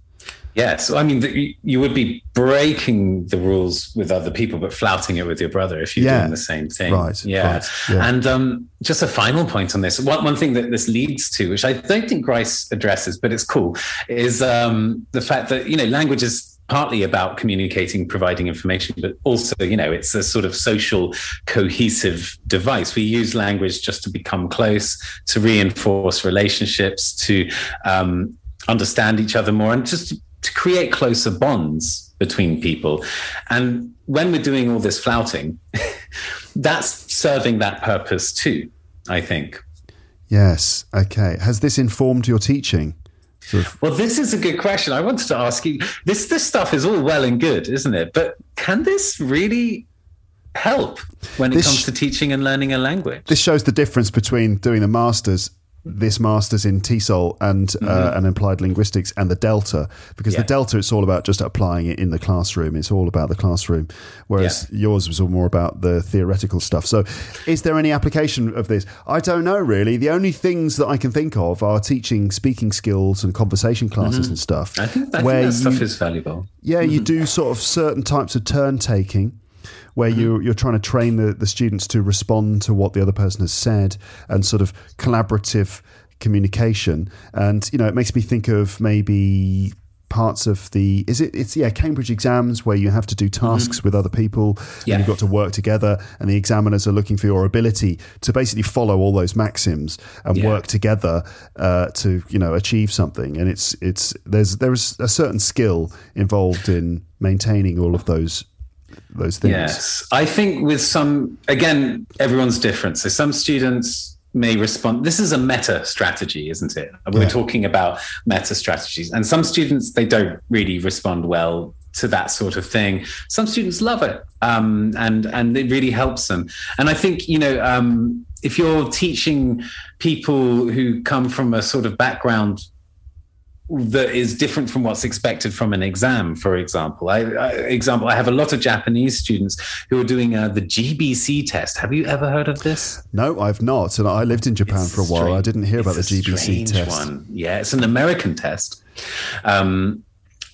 Yes, I mean you would be breaking the rules with other people, but flouting it with your brother if you're yeah. doing the same thing. Right. Yeah. Right, yeah. And um, just a final point on this. One, one thing that this leads to, which I don't think Grice addresses, but it's cool, is um, the fact that you know language is partly about communicating, providing information, but also, you know, it's a sort of social cohesive device. We use language just to become close, to reinforce relationships, to um, understand each other more, and just to create closer bonds between people. And when we're doing all this flouting, [laughs] that's serving that purpose too. I think. Yes. Okay. Has this informed your teaching? Sort of- well, this is a good question. I wanted to ask you. This this stuff is all well and good, isn't it? But can this really help when it this, comes to teaching and learning a language? This shows the difference between doing the masters this master's in TESOL and uh, mm-hmm. uh, and applied linguistics and the Delta because yeah. the Delta it's all about just applying it in the classroom. It's all about the classroom, whereas yeah. yours was all more about the theoretical stuff. So, is there any application of this? I don't know really. The only things that I can think of are teaching speaking skills and conversation classes mm-hmm. and stuff. I think, I where think that you, stuff is valuable. Yeah, mm-hmm. you do sort of certain types of turn taking where mm-hmm. you, you're trying to train the, the students to respond to what the other person has said and sort of collaborative communication. And, you know, it makes me think of maybe parts of the is it it's yeah cambridge exams where you have to do tasks mm-hmm. with other people yeah. and you've got to work together and the examiners are looking for your ability to basically follow all those maxims and yeah. work together uh, to you know achieve something and it's it's there's there's a certain skill involved in maintaining all of those those things. Yes, I think with some again, everyone's different. So some students may respond. This is a meta strategy, isn't it? We're yeah. talking about meta strategies, and some students they don't really respond well to that sort of thing. Some students love it, um, and and it really helps them. And I think you know um, if you're teaching people who come from a sort of background that is different from what's expected from an exam for example. I, I example i have a lot of japanese students who are doing uh, the gbc test. Have you ever heard of this? No i've not. And i lived in japan it's for a while. Strange, i didn't hear about the gbc test. one. yeah it's an american test. Um,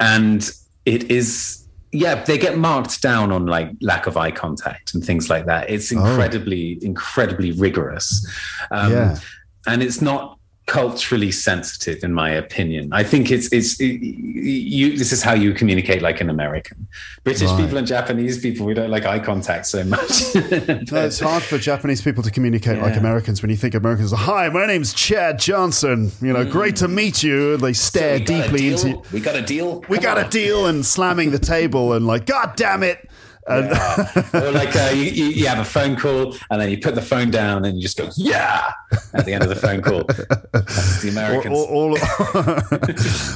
and it is yeah they get marked down on like lack of eye contact and things like that. It's oh. incredibly oh. incredibly rigorous. Um, yeah. and it's not culturally sensitive in my opinion i think it's it's it, you this is how you communicate like an american british right. people and japanese people we don't like eye contact so much [laughs] no, it's hard for japanese people to communicate yeah. like americans when you think americans are hi my name's chad johnson you know mm. great to meet you they stare so deeply into you we got a deal we Come got on. a deal and slamming the table and like god damn it yeah. [laughs] or like uh, you, you, have a phone call and then you put the phone down and you just go, yeah, at the end of the phone call. That's the Americans. Or, or,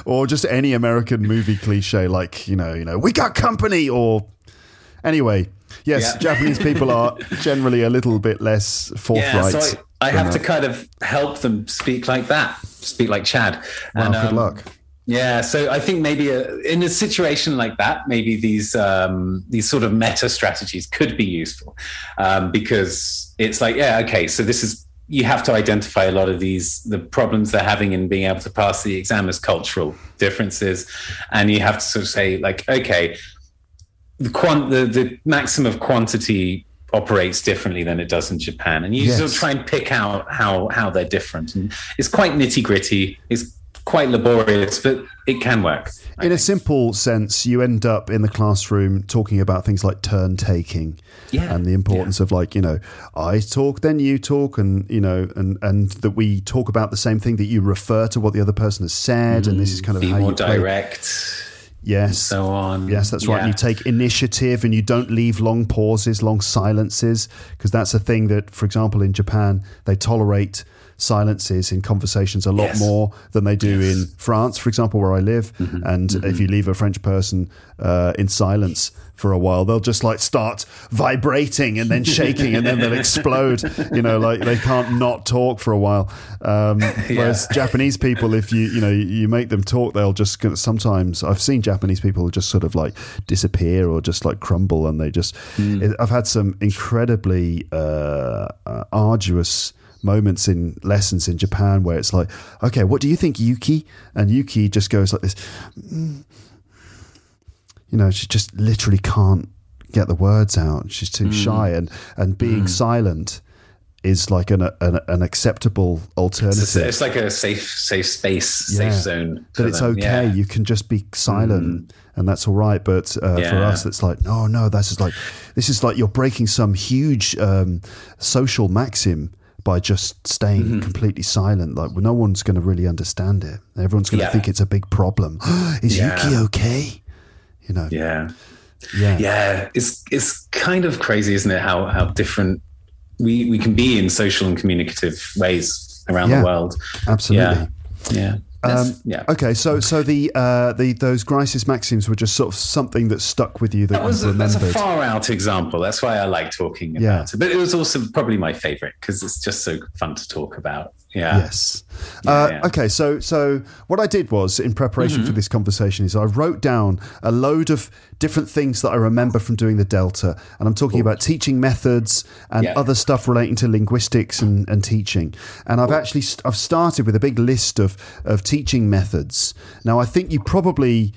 or, [laughs] or, just any American movie cliche, like, you know, you know, we got company or anyway. Yes, yeah. Japanese people are generally a little bit less forthright. Yeah, so I, I have that. to kind of help them speak like that, speak like Chad. Wow, and, good um, luck. Yeah, so I think maybe a, in a situation like that, maybe these um, these sort of meta strategies could be useful um, because it's like, yeah, okay, so this is you have to identify a lot of these the problems they're having in being able to pass the exam as cultural differences, and you have to sort of say like, okay, the quant the, the maximum of quantity operates differently than it does in Japan, and you yes. sort of try and pick out how how they're different, and it's quite nitty gritty. It's quite laborious, but it can work. I in think. a simple sense, you end up in the classroom talking about things like turn taking yeah. and the importance yeah. of like, you know, I talk, then you talk, and, you know, and, and that we talk about the same thing, that you refer to what the other person has said. Mm, and this is kind of be how more you direct. Yes. so on. Yes, that's right. Yeah. And you take initiative and you don't leave long pauses, long silences, because that's a thing that, for example, in Japan, they tolerate silences in conversations a lot yes. more than they do yes. in France, for example, where I live. Mm-hmm. And mm-hmm. if you leave a French person uh, in silence for a while, they'll just like start vibrating and then shaking and then they'll [laughs] explode. You know, like they can't not talk for a while. Um, [laughs] yeah. Whereas Japanese people, if you you know you make them talk, they'll just sometimes I've seen Japanese people just sort of like disappear or just like crumble, and they just. Mm. I've had some incredibly uh, uh, arduous moments in lessons in Japan where it's like, okay, what do you think, Yuki? And Yuki just goes like this. Mm. You know, she just literally can't get the words out. She's too mm. shy, and and being mm. silent is like an, an, an acceptable alternative. It's, it's, like a safe safe space, yeah. safe zone. That it's them. okay. Yeah. You can just be silent, mm. and that's all right. But uh, yeah. for us, it's like no, no. That's just like this is like you're breaking some huge um, social maxim by just staying mm-hmm. completely silent. Like well, no one's going to really understand it. Everyone's going to yeah. think it's a big problem. [gasps] Is yeah. Yuki okay? You know. Yeah. Yeah. Yeah. It's it's kind of crazy, isn't it? How how different we, we can be in social and communicative ways around Yeah. the world. Absolutely. Yeah. Um, yeah. Okay, so so the uh, the those Grice's maxims were just sort of something that stuck with you that, That was a, that's a far out example. That's why I like talking about Yeah. it. But it was also probably my favorite because it's just so fun to talk about. Yeah. Yes. Uh, yeah. Okay, so so what I did was in preparation Mm-hmm. for this conversation is I wrote down a load of different things that I remember from doing the Delta, and I'm talking about teaching methods and Yeah. other stuff relating to linguistics and, and teaching. And I've actually I've started with a big list of of teaching methods. Now I think you probably.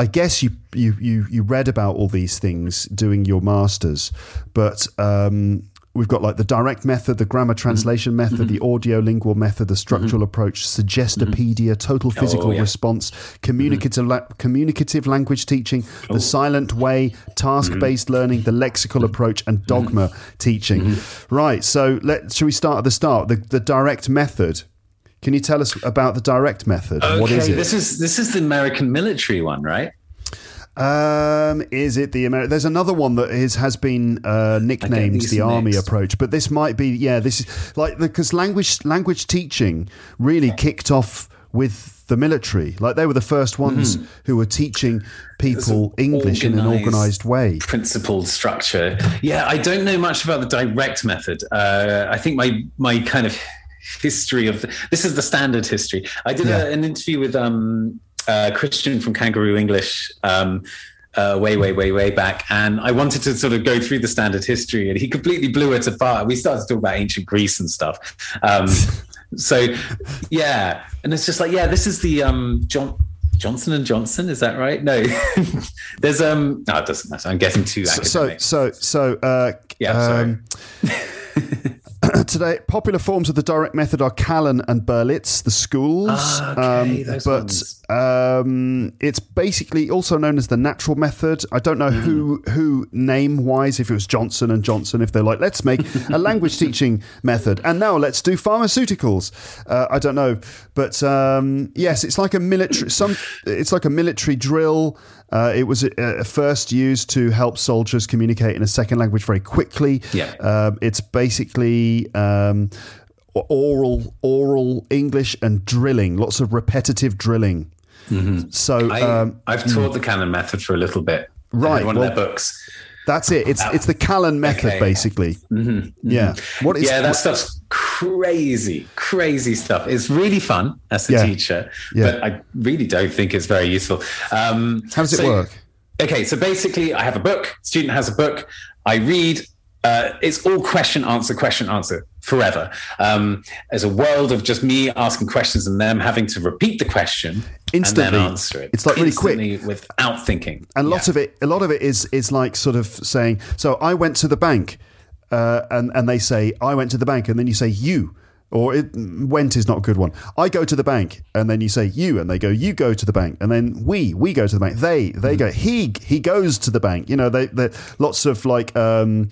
I guess you, you you you read about all these things doing your masters, but um, we've got like the direct method, the grammar Mm-hmm. translation method, the audio lingual method, the structural approach, suggestopedia, total physical Mm-hmm. Oh, yeah. response, communicative la- communicative language teaching, Oh. the silent way, task based Mm-hmm. learning, the lexical approach, and Dogme teaching. Mm-hmm. Right. So let should we start at the start? The the direct method. Can you tell us about the direct method? what is Okay, it? This is this is the American military one, right? Um, is it the American? There's another one that is has been uh, nicknamed the army approach, but this might be yeah. This is like because language language teaching really kicked off with the military. Like they were the first ones who were teaching people English in an organized way. Principled structure. Yeah, I don't know much about the direct method. Uh, I think my my kind of history of this is the standard history. I did Yeah. a, an interview with um, uh, Christian from Kangaroo English. Um, uh, way, way, way, way back, and I wanted to sort of go through the standard history, and he completely blew it apart. We started to talk about ancient Greece and stuff. Um, [laughs] so, yeah, and it's just like, yeah, this is the um, John Johnson and Johnson. Is that right? No, [laughs] there's um, no, it doesn't matter. I'm getting too So academic. so so uh, Yeah, sorry. [laughs] um, [clears throat] today popular forms of the direct method are Callan and Berlitz, the schools. Ah, okay, those but um, it's basically also known as the natural method. I don't know who Hmm. who name wise if it was Johnson and Johnson if they're like let's make [laughs] a language teaching method and now let's do pharmaceuticals. Uh, I don't know, but um, yes, it's like a military some. It's like a military drill. Uh, it was uh, first used to help soldiers communicate in a second language very quickly. Yeah. Um, it's basically um, oral oral English and drilling, lots of repetitive drilling. So I, um, I've taught the Callan method for a little bit. Right, one well- of their books. That's it. It's it's the Callan method, Okay. basically. Yeah. What is yeah, that stuff's crazy, crazy stuff. It's really fun as a Yeah. teacher, Yeah. but I really don't think it's very useful. Um, How does it so- work? Okay, so basically, I have a book. Student has a book. I read. Uh, it's all question answer question answer forever. Um, there's a world of just me asking questions and them having to repeat the question Instantly. and then answer it. It's like really quick. Without thinking. and lots of it a lot of it is is like sort of saying so i went to the bank uh, and and they say i went to the bank and then you say you or it, went is not a good one i go to the bank and then you say you and they go you go to the bank and then we we go to the bank they they go he he goes to the bank you know they they lots of like um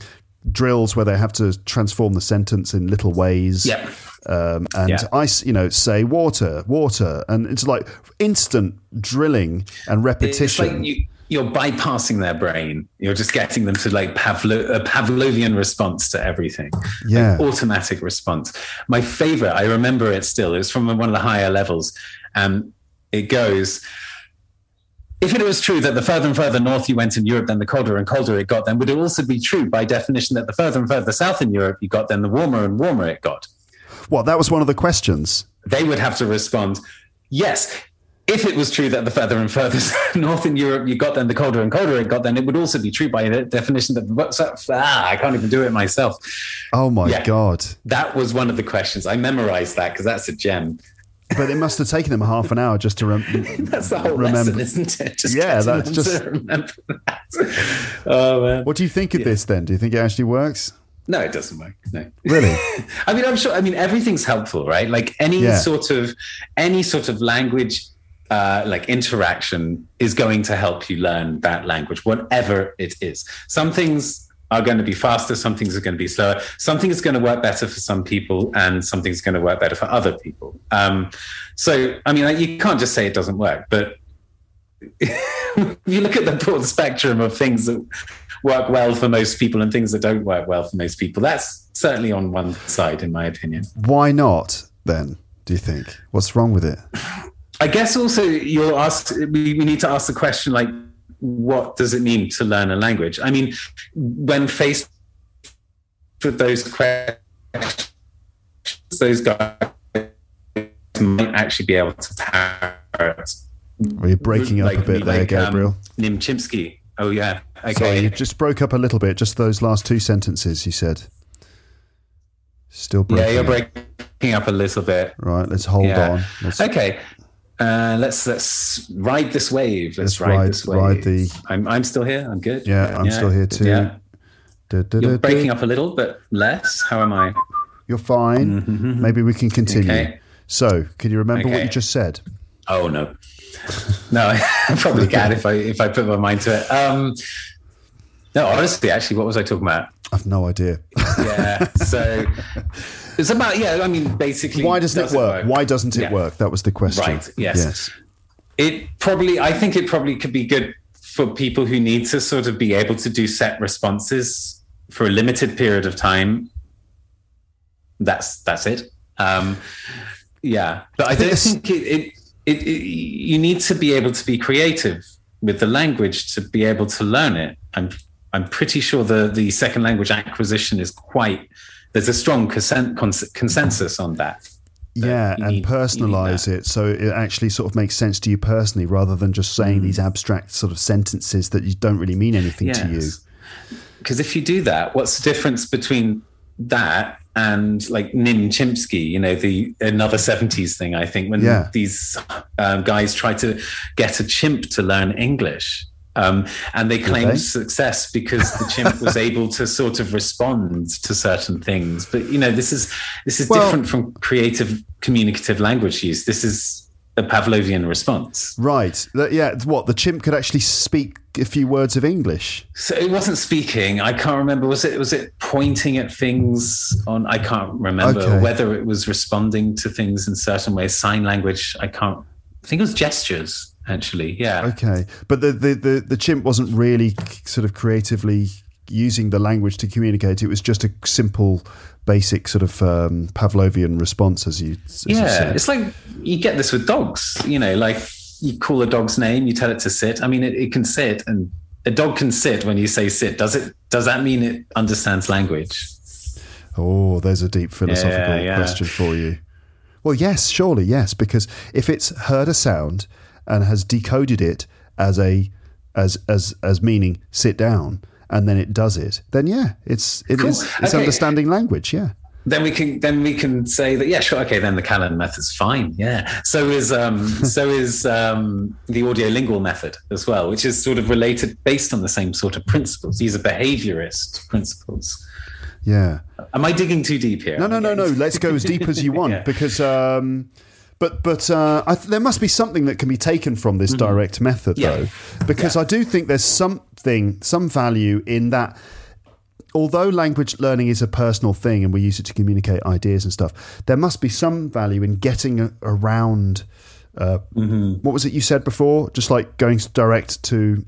drills where they have to transform the sentence in little ways Yep. um, and Yeah. I, you know, say water, water, and it's like instant drilling and It's repetition. like you, you're bypassing their brain. You're just getting them to like Pavlo, a Pavlovian response to everything. Yeah. Like automatic response. My favorite, I remember it still. It was from one of the higher levels. And it goes, if it was true that the further and further north you went in Europe, then the colder and colder it got, then would it also be true by definition that the further and further south in Europe you got, then the warmer and warmer it got? Well, that was one of the questions. they would have to respond, yes. If it was true that the further and further [laughs] north in Europe you got, then the colder and colder it got, then it would also be true by the definition that the ah, I can't even do it myself. Oh my Yeah. god! That was one of the questions. I memorized that because that's a gem. But it must have taken them half an hour just to rem- [laughs] That's the whole remember. lesson, isn't it? Just Yeah, that's just- to remember that. Oh man, What do you think of this then? Do you think it actually works? no, it doesn't work. No, Really? [laughs] I mean, I'm sure. I mean, everything's helpful, right? Like any Yeah. sort of any sort of language, uh, like interaction, is going to help you learn that language, whatever it is. Some things are going to be faster. Some things are going to be slower. Something is going to work better for some people, and something's going to work better for other people. Um, so, I mean, like, you can't just say it doesn't work, but [laughs] you look at the broad spectrum of things that work well for most people and things that don't work well for most people, that's certainly on one side, in my opinion. Why not then? Do you think? What's wrong with it? I guess also you'll ask. We, we need to ask the question like, what does it mean to learn a language? I mean, when faced with those questions, those guys might actually be able to parrot. Well, you're breaking up like, a bit there, like, Gabriel. Um, Nim Chimpsky. Oh yeah. Okay. Sorry, you just broke up a little bit. Just those last two sentences you said. Still breaking. yeah, you're up. breaking up a little bit. Right, let's hold Yeah. on. Let's, Okay. Uh, let's let's ride this wave. Let's, Let's ride, ride- this wave. ride the- I'm I'm still here. I'm good. Yeah, I'm still here too. Yeah. Da, da, You're da, breaking up a little, but less. How am I? You're fine. Maybe we can continue. Mm-hmm. Okay. So, can you remember what you just said? Oh no, no. [laughs] I probably can if I if I put my mind to it. Um, no, honestly, actually, what was I talking about? I've no idea. Yeah. So [laughs] it's about yeah. I mean, basically, Why doesn't does it work? Why doesn't it Yeah. work? That was the question. Right, yes. It probably, I think it probably could be good for people who need to sort of be able to do set responses for a limited period of time. That's that's it. Um, yeah, but I, don't think it, it, it, it. You need to be able to be creative with the language to be able to learn it. I'm I'm pretty sure the the second language acquisition is quite. There's a strong consen- cons- consensus on that. Yeah, and need- personalize it so it actually sort of makes sense to you personally rather than just saying these abstract sort of sentences that you don't really mean anything to you. Because if you do that, what's the difference between that and like Nim Chimpsky, you know, the another 70s thing, I think, when Yeah. these um, guys try to get a chimp to learn English. Um, and they claimed they? success because the chimp was [laughs] able to sort of respond to certain things. But you know, this is this is Well- different from creative communicative language use. This is a Pavlovian response. Right. Yeah, what the chimp could actually speak a few words of English. So it wasn't speaking. I can't remember. Was it was it pointing at things on? I can't remember Okay. whether it was responding to things in certain ways. Sign language. I can't. I think it was gestures. Actually, yeah. Okay. But the, the, the, the chimp wasn't really sort of creatively using the language to communicate. It was just a simple, basic sort of um, Pavlovian response, as you, as you yeah, said. it's like you get this with dogs. You know, like you call a dog's name, you tell it to sit. I mean, it, it can sit, and a dog can sit when you say sit. Does it? Does that mean it understands language? Oh, there's a deep philosophical Yeah, yeah. question for you. Well, yes, surely, yes, because if it's heard a sound and has decoded it as a as as as meaning sit down, and then it does it, then yeah, it's it Cool. is it's Okay. understanding language. Yeah. then we can then we can say that yeah sure okay then the Callan method's fine yeah so is um [laughs] so is um the audiolingual method as well which is sort of related based on the same sort of principles these are behaviorist principles Yeah. am I digging too deep here No, no, no, no. Let's go as deep as you [laughs] want because, um, but but uh, I th- there must be something that can be taken from this direct method, Yeah. though, because I do think there's something, some value in that. Although language learning is a personal thing and we use it to communicate ideas and stuff, there must be some value in getting a- around. Uh, What was it you said before? Just like going direct to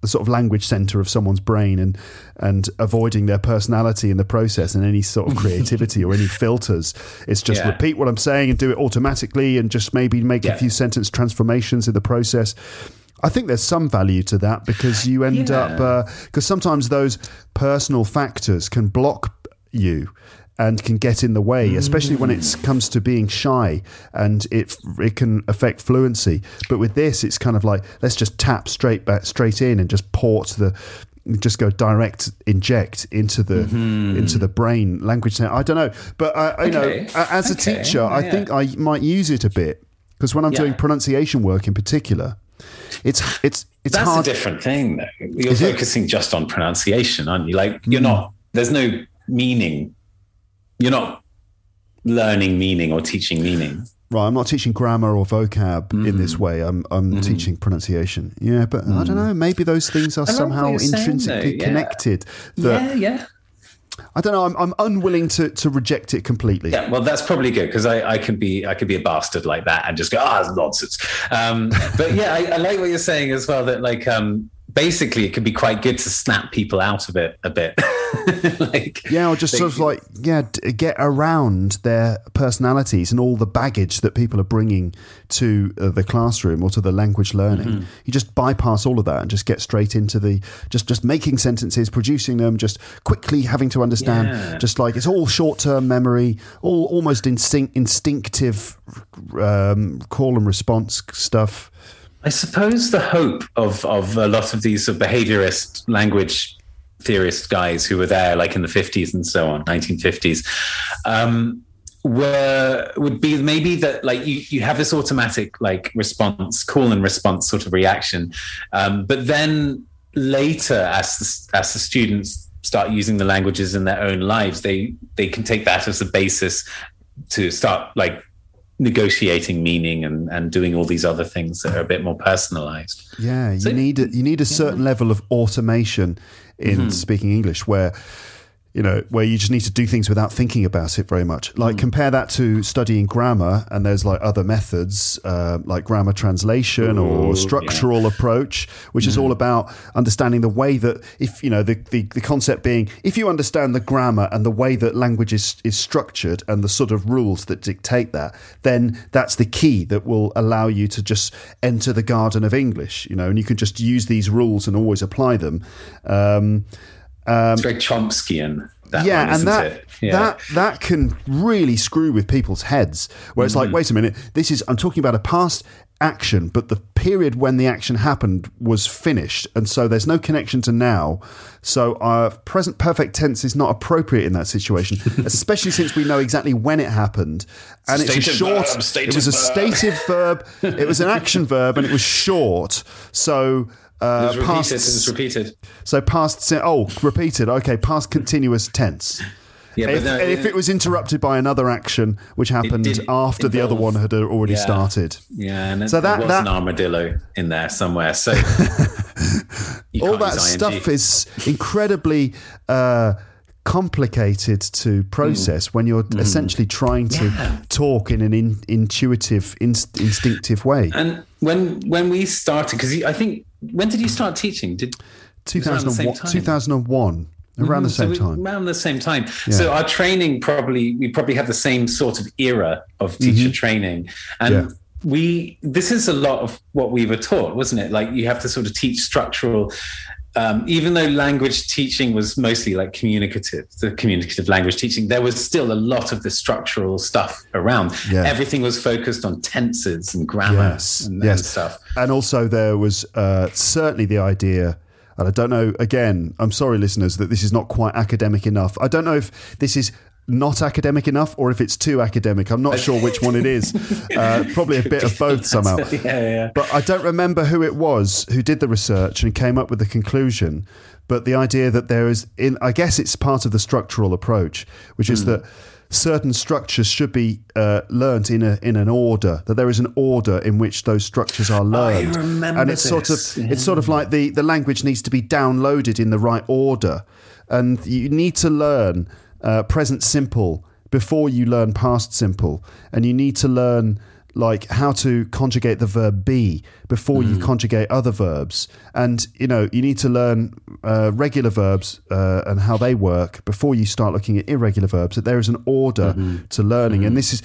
the sort of language center of someone's brain and and avoiding their personality in the process and any sort of [laughs] creativity or any filters. It's just Yeah. repeat what I'm saying and do it automatically and just maybe make a few sentence transformations in the process. I think there's some value to that because you end Yeah. Uh, up because sometimes those personal factors can block you and can get in the way, especially when it mm. comes to being shy and it it can affect fluency. But with this, it's kind of like let's just tap straight back straight in and just port the just go direct inject into the mm-hmm. into the brain language. I don't know, but I, I Okay. know as a Okay. teacher, I think I might use it a bit because when I'm Yeah. doing pronunciation work in particular, it's it's it's that's hard. a different thing though you're Is it? focusing just on pronunciation aren't you like you're mm. not there's no meaning you're not learning meaning or teaching meaning Right, I'm not teaching grammar or vocab in this Mm. way. I'm I'm Mm-hmm. teaching pronunciation. Yeah, but I don't know. Maybe those things are I like what somehow intrinsically yeah. connected. Yeah yeah I don't know. I'm, I'm unwilling to, to reject it completely. Yeah, well, that's probably good because I, I can be I can be a bastard like that and just go, ah, oh, nonsense. Um, but yeah, I, I, like what you're saying as well. That like um, basically it can be quite good to snap people out of it a bit. [laughs] like, yeah, or just they, sort of like yeah, get around their personalities and all the baggage that people are bringing to uh, the classroom or to the language learning. Mm-hmm. You just bypass all of that and just get straight into the just just making sentences, producing them, just quickly having to understand. Yeah. Just like it's all short term memory, all almost instinct instinctive um, call and response stuff. I suppose the hope of of a lot of these sort of behaviorist language theorist guys who were there, like in the fifties and so on, nineteen fifties, um, were would be maybe that like you you have this automatic like response, call and response sort of reaction, um, but then later as the, as the students start using the languages in their own lives, they they can take that as a basis to start like negotiating meaning and, and doing all these other things that are a bit more personalized. Yeah, you so, need a, you need a certain yeah. level of automation in mm-hmm. speaking English where you know, where you just need to do things without thinking about it very much. Like mm. compare that to studying grammar, and there's like other methods, uh, like grammar translation Ooh, or structural yeah. approach, which mm. is all about understanding the way that, if you know, the, the, the concept being, if you understand the grammar and the way that language is is structured and the sort of rules that dictate that, then that's the key that will allow you to just enter the garden of English. You know, and you can just use these rules and always apply them. Um, um, it's very Chomskyan. yeah, one, and that yeah. that that can really screw with people's heads. Where it's mm-hmm. like, wait a minute, this is I'm talking about a past action, but the period when the action happened was finished, and so there's no connection to now. So our present perfect tense is not appropriate in that situation, [laughs] especially since we know exactly when it happened, and stative it's a short. Verb, it was a stative verb. It was an action [laughs] verb, and it was short. So uh, it past, repeated. It was repeated. So past. Oh, repeated. Okay, past continuous tense. [laughs] Yeah, if, no, if, it was interrupted by another action which happened after involve, the other one had already yeah, started. Yeah, and so that, there was that, an armadillo in there somewhere. So [laughs] all that stuff is incredibly uh, complicated to process mm. when you're mm. essentially trying to yeah. talk in an in, intuitive, instinctive way. And when when we started, because I think when did you start teaching? Did 2001, 2001 around mm-hmm. the same so time around the same time yeah. so our training probably we probably have the same sort of era of teacher mm-hmm. training and yeah. we this is a lot of what we were taught wasn't it like you have to sort of teach structural um, even though language teaching was mostly like communicative, the communicative language teaching, there was still a lot of the structural stuff around. Yeah. Everything was focused on tenses and grammar yes. and, yes. and stuff. And also, there was uh, certainly the idea. And I don't know, again, I'm sorry, listeners, that this is not quite academic enough. I don't know if this is not academic enough or if it's too academic. I'm not sure which one it is. [laughs] Uh, probably a bit of both somehow. [laughs] yeah, yeah. But I don't remember who it was who did the research and came up with the conclusion. But the idea that there is, in I guess it's part of the structural approach, which is mm. that certain structures should be uh, learnt in a in an order. That there is an order in which those structures are learned, and it's this. sort of yeah. it's sort of like the the language needs to be downloaded in the right order, and you need to learn uh, present simple before you learn past simple, and you need to learn like how to conjugate the verb be before mm. you conjugate other verbs and you know you need to learn uh, regular verbs uh, and how they work before you start looking at irregular verbs that there is an order mm-hmm. to learning mm-hmm. and this is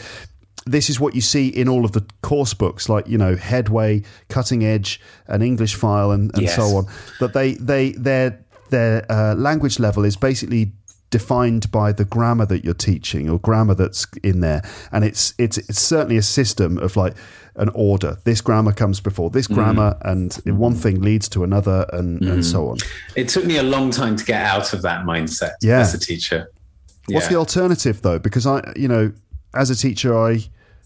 this is what you see in all of the course books like you know headway cutting edge and english file and, and yes. so on that they they their their uh, language level is basically defined by the grammar that you're teaching or grammar that's in there and it's it's it's certainly a system of like an order this grammar comes before this mm. grammar mm. and one thing leads to another and mm. and so on it took me a long time to get out of that mindset yeah. as a teacher yeah. what's the alternative though because i you know as a teacher i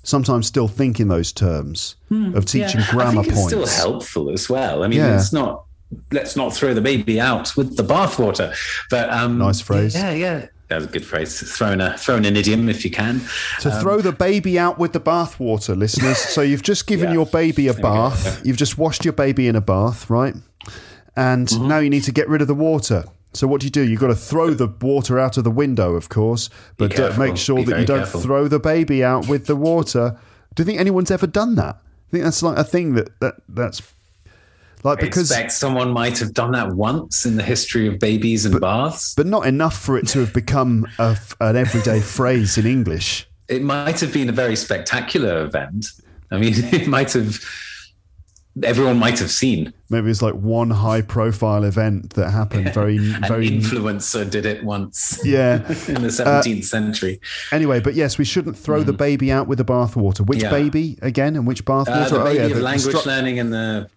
sometimes still think in those terms mm. of teaching yeah. grammar points still helpful as well i mean yeah. it's not let's not throw the baby out with the bathwater. But um, nice phrase. Yeah, yeah. That was a good phrase. Throwing a throwing an idiom if you can. To um, throw the baby out with the bathwater, listeners. so you've just given [laughs] yeah. your baby a bath. You've just washed your baby in a bath, right? And mm-hmm. now you need to get rid of the water. So what do you do? You've got to throw the water out of the window, of course, but make sure Be that you don't careful. throw the baby out with the water. Do you think anyone's ever done that? I think that's like a thing that, that that's like I because expect someone might have done that once in the history of babies and baths. but not enough for it to have become a, an everyday [laughs] phrase in English. It might have been a very spectacular event. I mean, [laughs] it might have. Everyone might have seen. Maybe it's like one high profile event that happened [laughs] very An very influencer did it once. Yeah. in the seventeenth century. Anyway, but yes, we shouldn't throw the baby out with the bathwater. Which Mm. Yeah. baby again, and which bathwater? Uh, the oh yeah, of the- the language stru- learning and the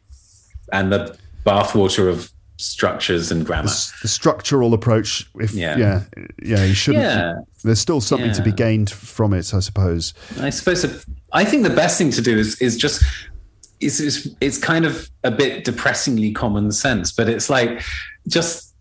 and the bathwater of structures and grammar. the structural approach. If Yeah. yeah, yeah, you shouldn't. Yeah. There's still something to be gained from it, I suppose. I suppose I think the best thing to do is is just it's, it's it's kind of a bit depressingly common sense, but it's like just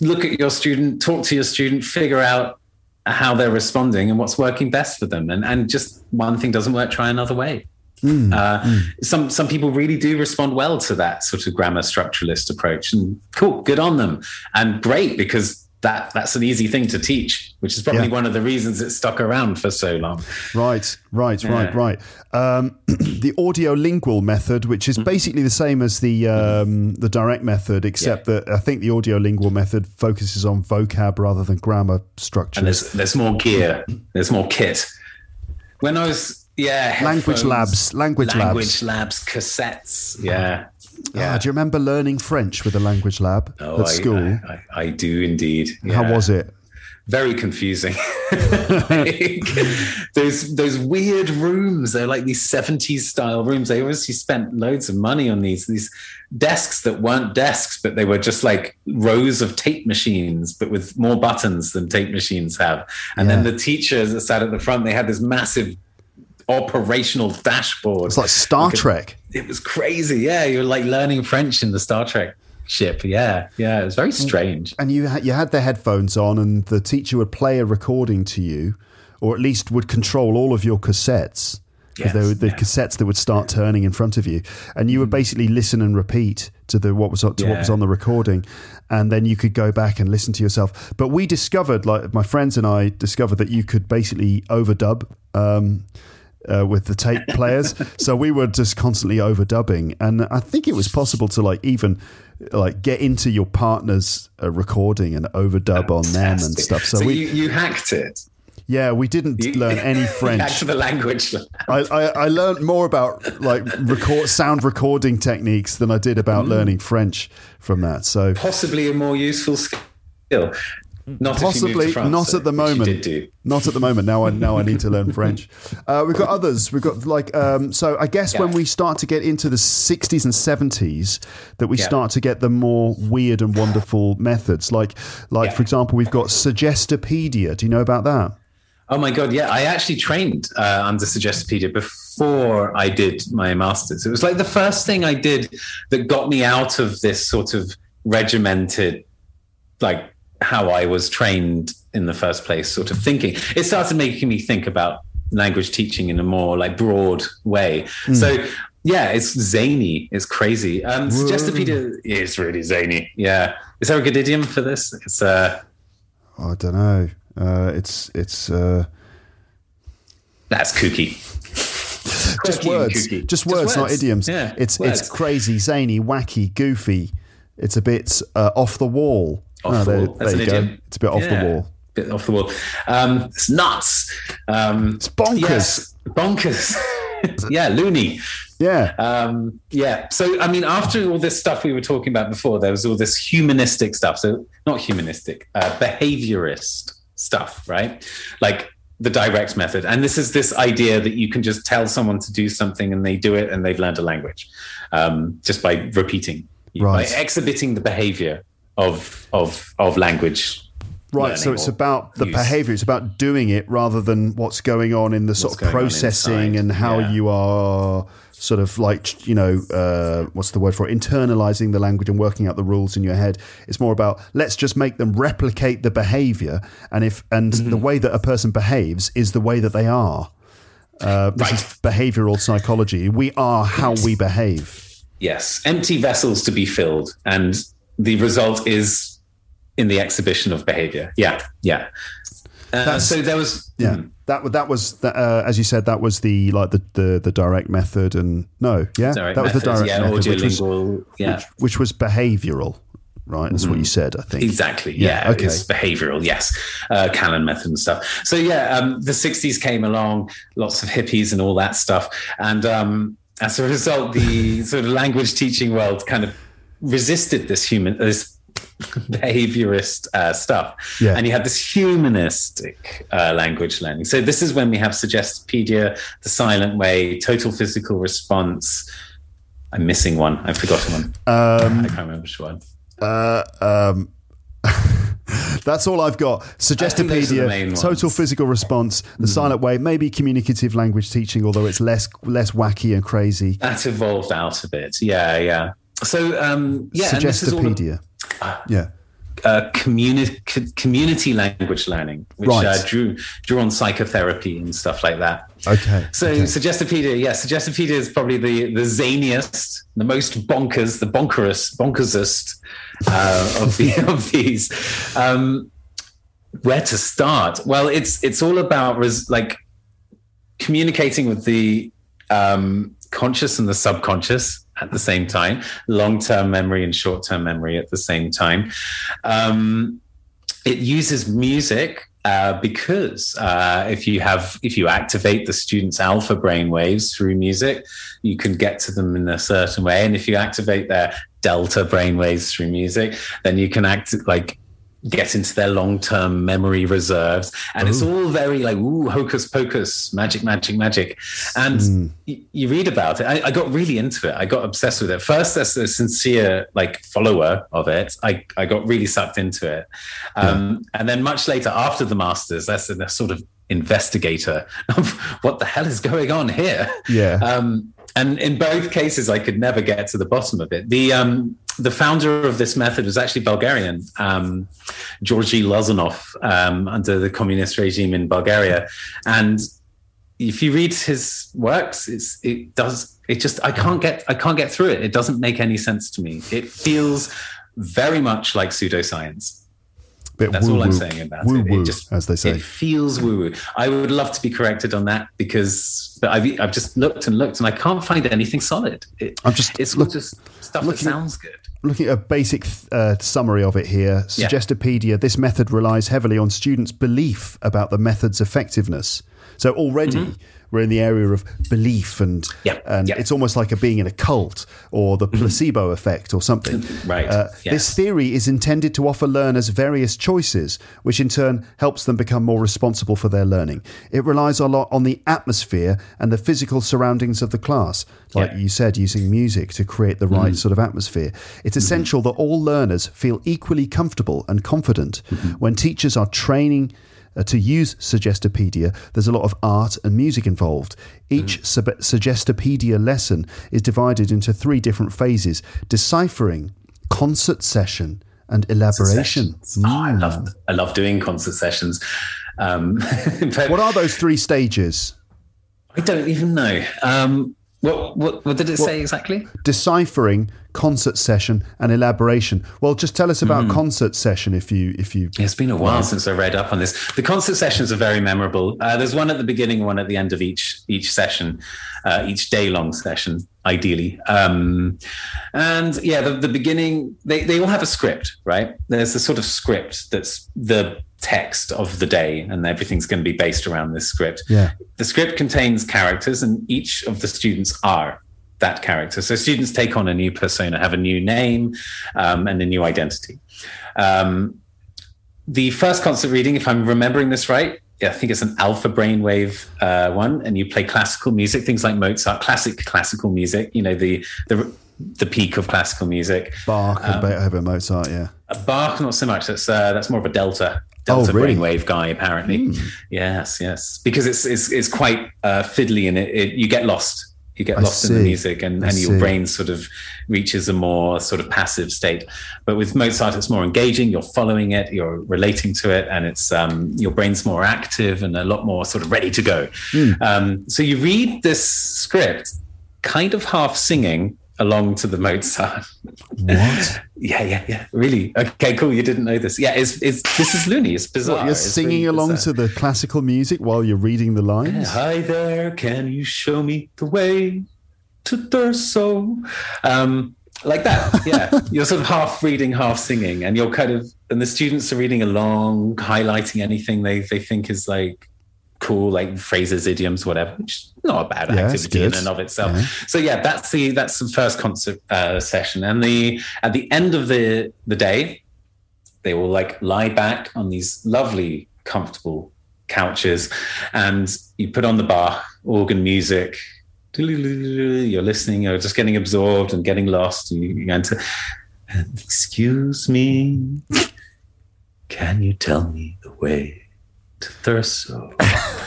look at your student, talk to your student, figure out how they're responding and what's working best for them, and and just one thing doesn't work, try another way. Hmm. Uh, Some some people really do respond well to that sort of grammar structuralist approach, and cool, good on them, and great because that that's an easy thing to teach, which is probably Yeah. one of the reasons it stuck around for so long. Right, right, right, Yeah. right. Um, [clears throat] the audiolingual method, which Mm-hmm. is basically the same as the um, the direct method, except that I think the audiolingual method focuses on vocab rather than grammar structure. and there's there's more gear, there's more kit. When I was yeah, Language labs, language labs. language labs. labs, cassettes, yeah, Ah, do you remember learning French with a language lab Oh, at school? I, I, I do indeed. How was it? Very confusing. Like, [laughs] those those weird rooms. They're like these 70s style rooms. They obviously spent loads of money on these these desks that weren't desks, but they were just like rows of tape machines, but with more buttons than tape machines have. And then the teachers that sat at the front, they had this massive operational dashboard. It's like Star Like a- Trek. it was crazy. Yeah, you were like learning French in the Star Trek ship. Yeah, yeah, it was very strange. And you had, you had the headphones on, and the teacher would play a recording to you, or at least would control all of your cassettes. Because they Yes, were the cassettes that would start turning in front of you, and you would basically listen and repeat to the what was to what was on the recording, and then you could go back and listen to yourself. But we discovered, like my friends and I discovered, that you could basically overdub. Um, uh, with the tape [laughs] players. so we were just constantly overdubbing, and I think it was possible to like even like get into your partner's uh, recording and overdub on them and stuff. So, So, we, you, you hacked it. yeah, we didn't You- learn [laughs] any French. hacked French. the language. I, I, I learned more about like record sound recording techniques than I did about Mm. learning French from that. So Possibly a more useful skill. Not possibly France, not at the moment. did do. Not at the moment. Now I now I need to learn [laughs] French. Uh, we've got others. We've got like um, so. I guess when we start to get into the sixties and seventies, that we Yeah. start to get the more weird and wonderful methods. Like like Yeah. for example, we've got Suggestopedia. Do you know about that? Oh my god, yeah! I actually trained uh, under Suggestopedia before I did my masters. It was like the first thing I did that got me out of this sort of regimented, like how I was trained in the first place, sort of thinking. It started making me think about language teaching in a more like broad way. So yeah, it's zany. It's crazy. Um, Suggestopedia is really zany. Yeah. Is there a good idiom for this? It's uh, I don't know. Uh, it's it's uh, that's kooky. [laughs] just Quirky and words, just words, not idioms. Yeah, it's words. it's crazy, zany, wacky, goofy. It's a bit uh, off the wall. Off Oh, the there, wall. That's there an you go. idiom. It's a bit off Yeah. the wall. Bit off the wall. Um, it's nuts. Um, It's bonkers. Yes, bonkers. [laughs] yeah, loony. Yeah. Um, yeah. So, I mean, after all this stuff we were talking about before, there was all this humanistic stuff. So, not humanistic, uh, behaviorist stuff, right? Like the direct method. And this is this idea that you can just tell someone to do something and they do it and they've learned a language um, just by repeating, Right. by exhibiting the behavior of of of language. Right, so it's about the use. behavior. It's about doing it rather than what's going on in the sort What's of processing and how yeah. you are sort of like you know uh, what's the word for it? internalizing the language and working out the rules in your head. It's more about let's just make them replicate the behavior, and if and Mm-hmm. the way that a person behaves is the way that they are. Uh, this is behavioral psychology. We are how we behave. Yes, empty vessels to be filled, and the result is in the exhibition of behavior. Yeah, yeah. Uh, so there was yeah that that was the, uh, as you said that was the like the the, the direct method and no yeah direct that was methods, the direct yeah, method which was, yeah. which, which was behavioral right that's what you said I think Exactly. Yeah. okay It's behavioral. Yes. Uh, Callan method and stuff. So yeah, um, the '60s came along, lots of hippies and all that stuff, and um, as a result, the sort of language teaching world kind of resisted this human this [laughs] behaviorist uh, stuff. Yeah. and you had this humanistic uh, language learning. So this is when we have suggestopedia the silent way total physical response. I'm missing one. I've forgotten one. Um, i can't remember which one. uh, um, [laughs] that's all I've got. [laughs] those are Suggestopedia, ones. total physical response, the silent way, maybe communicative language teaching, although it's less less wacky and crazy. that evolved out of it yeah yeah so um yeah and this is all yeah. uh, communi- community language learning, which Right. uh, drew drew on psychotherapy and stuff like that. Okay. So okay. Suggestopedia, yeah, Suggestopedia is probably the the zaniest, the most bonkers, the bonkerous, bonkersest uh, of the [laughs] of these. Um, where to start? Well, it's it's all about res- like communicating with the um, conscious and the subconscious at the same time, long term memory and short term memory at the same time. Um, it uses music uh, because uh, if you have if you activate the students' alpha brain waves through music, you can get to them in a certain way, and if you activate their delta brain waves through music, then you can act like get into their long-term memory reserves. And it's all very like ooh hocus pocus magic magic magic. And y- you read about it. I, I got really into it. I got obsessed with it. First as a sincere like follower of it i, I got really sucked into it. Um, and then much later after the masters that's a sort of investigator [laughs] of what the hell is going on here. Yeah. um, and in both cases, I could never get to the bottom of it. The um, the founder of this method was actually Bulgarian, um, Georgy Lozanov, um, under the communist regime in Bulgaria. And if you read his works, it's, it does it just I can't get I can't get through it. It doesn't make any sense to me. It feels very much like pseudoscience. Bit That's all I'm saying about Woo-woo, it. It just as they say. It feels woo woo. I would love to be corrected on that because but I've I've just looked and looked and I can't find anything solid. It, I'm just it's look- just stuff that sounds good. Looking at a basic uh, summary of it here, Yeah. This method relies heavily on students' belief about the method's effectiveness. So already we're in the area of belief, and Mm-hmm. Yeah, and yeah. Mm-hmm. it's almost like a being in a cult or the placebo effect or something. Right, Uh, yes. This theory is intended to offer learners various choices, which in turn helps them become more responsible for their learning. It relies a lot on the atmosphere and the physical surroundings of the class, like Yeah. You said, using music to create the right sort of atmosphere. It's Mm-hmm. essential that all learners feel equally comfortable and confident. Mm-hmm. When teachers are training uh, to use Suggestopedia, there's a lot of art and music involved. Each sub- Suggestopedia lesson is divided into three different phases deciphering, concert session, and elaboration. Oh, I love I love doing concert sessions. Um, [laughs] What are those three stages? I don't even know. Um, what, what what did it say exactly? Deciphering, concert session, and elaboration. Well, just tell us about concert session if you if you. It's been a while since I read up on this. The concert sessions are very memorable. Uh, there's one at the beginning, one at the end of each each session, uh, each day long session, ideally. Um, and yeah, the, the beginning they they all have a script, right? There's a sort of script that's the text of the day, and everything's going to be based around this script. Yeah. The script contains characters, and each of the students are that character. So students take on a new persona, have a new name, um, and a new identity. Um, the first concert reading, if I'm remembering this right, I think it's an alpha brainwave uh, one, and you play classical music, things like Mozart, classic classical music. You know the the the peak of classical music. Bach Um, and Beethoven, Mozart, yeah. Bach, not so much. That's uh, that's more of a delta delta Oh, really? brainwave guy, apparently. Yes, yes, because it's it's, it's quite uh, fiddly and it, it you get lost. You get I lost in the music, and, I and your see. brain sort of reaches a more sort of passive state. But with Mozart, it's more engaging. You're following it, you're relating to it, and it's um, your brain's more active and a lot more sort of ready to go. Hmm. Um, so you read this script, kind of half singing, along to the Mozart. What? [laughs] yeah, yeah, yeah. Really? Okay, cool. You didn't know this. Yeah, it's, it's this is loony. It's bizarre. What, you're It's singing really along bizarre. to the classical music while you're reading the lines. Hi there, can you show me the way to Thurso? Um, like that, yeah. [laughs] you're sort of half reading, half singing, and you're kind of, and the students are reading along, highlighting anything they they think is like cool, like phrases, idioms, whatever. Which is not a bad Yeah, activity in and of itself. Yeah. So yeah, that's the that's the first concert uh, session, and the at the end of the the day, they will like lie back on these lovely, comfortable couches, and you put on the bar organ music. You're listening, you're just getting absorbed and getting lost. And you to, excuse me, can you tell me the way to Thurso? [laughs]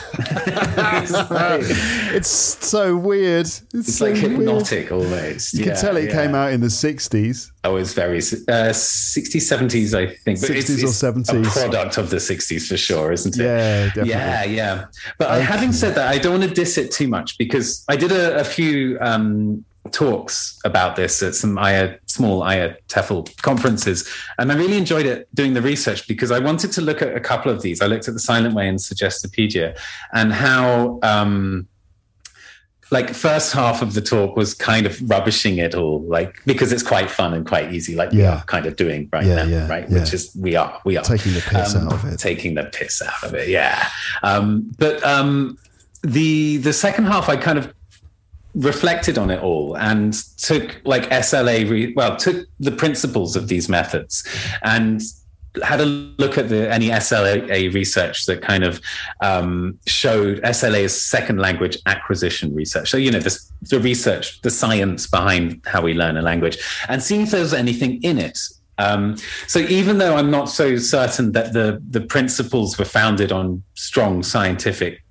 It's so weird. It's, It's so like weird. hypnotic almost. You can tell it yeah. came out in the 60s. Oh, it's very uh, 60s, 70s, I think. 60s it's, or it's 70s. A product of the 60s for sure, isn't it? Yeah, definitely. Yeah, yeah. But I having said that, I don't want to diss it too much because I did a, a few um, talks about this at some IA, small IA TEFL conferences. And I really enjoyed it doing the research because I wanted to look at a couple of these. I looked at the Silent Way and Suggestopedia and how. Um, like first half of the talk was kind of rubbishing it all like because it's quite fun and quite easy like we Yeah. are kind of doing right Yeah, now yeah, right yeah. which is we are we are Taking the piss Um, out of it. taking the piss out of it yeah um but um the the second half i kind of reflected on it all and took like sla re- well took the principles of these methods and had a look at the any SLA research that kind of um, showed SLA as second language acquisition research. So you know this, the research, the science behind how we learn a language, and seeing if there's anything in it. Um, so even though I'm not so certain that the the principles were founded on strong scientific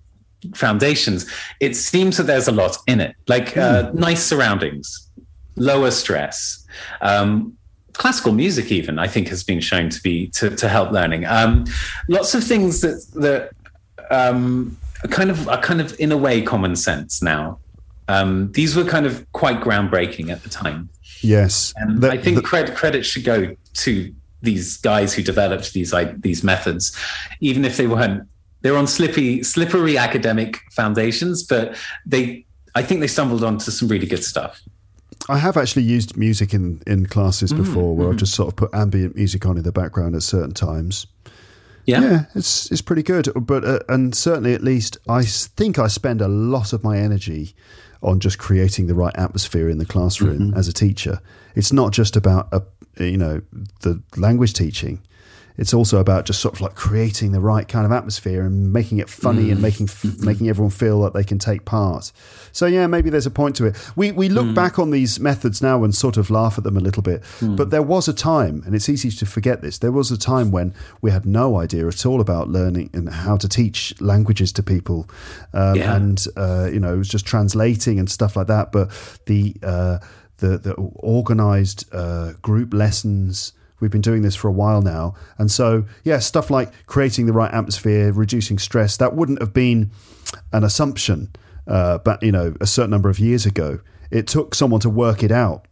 foundations, it seems that there's a lot in it, like uh, nice surroundings, lower stress. Um, classical music even i think has been shown to be to, to help learning um, lots of things that that um, are kind of are kind of in a way common sense now um, these were kind of quite groundbreaking at the time Yes. and The- i think the- credit credit should go to these guys who developed these like these methods even if they weren't they're on slippy slippery academic foundations but they i think they stumbled onto some really good stuff I have actually used music in, in classes Mm, before where mm-hmm. I've just sort of put ambient music on in the background at certain times. yeah Yeah, it's it's pretty good. But uh, and certainly at least I think I spend a lot of my energy on just creating the right atmosphere in the classroom Mm-hmm. as a teacher. It's not just about a, you know the language teaching. It's also about just sort of like creating the right kind of atmosphere and making it funny and making making everyone feel that they can take part. So yeah, maybe there's a point to it. We we look back on these methods now and sort of laugh at them a little bit. But there was a time, and it's easy to forget this. There was a time when we had no idea at all about learning and how to teach languages to people, um, Yeah. and uh, you know it was just translating and stuff like that. But the uh, the the organised uh, group lessons. We've been doing this for a while now. And so, yeah, stuff like creating the right atmosphere, reducing stress, that wouldn't have been an assumption, uh, but, you know, a certain number of years ago. It took someone to work it out,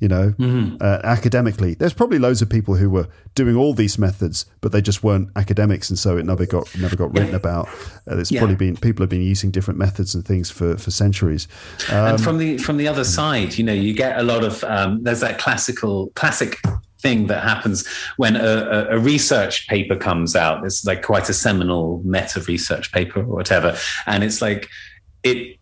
you know, uh, academically. There's probably loads of people who were doing all these methods, but they just weren't academics. And so it never got, never got written about. Uh, it's Yeah. probably been, people have been using different methods and things for, for centuries. Um, and from the from the other side, you know, you get a lot of um, there's that classical classic thing that happens when a, a, research paper comes out. It's like quite a seminal meta research paper or whatever, and it's like it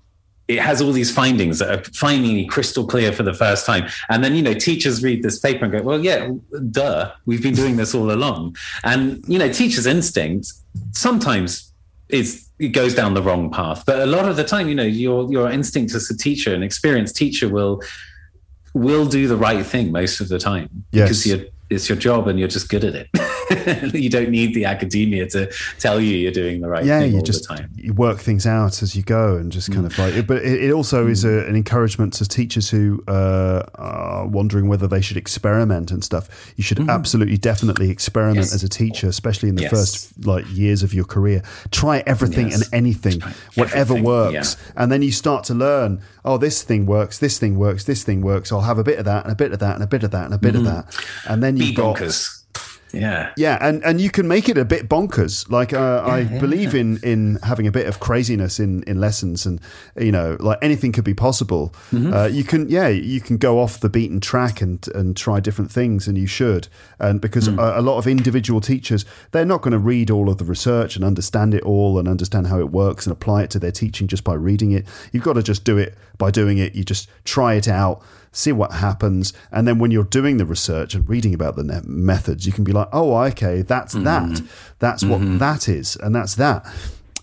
it has all these findings that are finally crystal clear for the first time. And then, you know, teachers read this paper and go, well, yeah, duh, we've been doing this all along. And, you know, teachers' instinct sometimes is it goes down the wrong path. But a lot of the time, you know, your your instinct as a teacher, an experienced teacher will will do the right thing most of the time. Yes. Because you're, it's your job and you're just good at it. [laughs] you don't need the academia to tell you you're doing the right yeah, thing you all just the time. you work things out as you go, and just kind of like. But it, it also is a, an encouragement to teachers who uh, are wondering whether they should experiment and stuff. You should absolutely, definitely experiment Yes. as a teacher, especially in the Yes. first like years of your career. Try everything Yes. and anything, whatever everything, works, and then you start to learn. Oh, this thing works. This thing works. This thing works. I'll have a bit of that and a bit of that and a bit of that and a bit of mm-hmm. that, and then you've got bonkers. Yeah. yeah, and, and you can make it a bit bonkers. Like uh, I believe in in having a bit of craziness in, in lessons, and you know, like anything could be possible. Mm-hmm. Uh, you can, yeah, you can go off the beaten track and and try different things, and you should. And because Mm. a, a lot of individual teachers, they're not going to read all of the research and understand it all and understand how it works and apply it to their teaching just by reading it. You've got to just do it by doing it. You just try it out see what happens. And then when you're doing the research and reading about the methods you can be like oh okay that's that. That's what that is and that's that.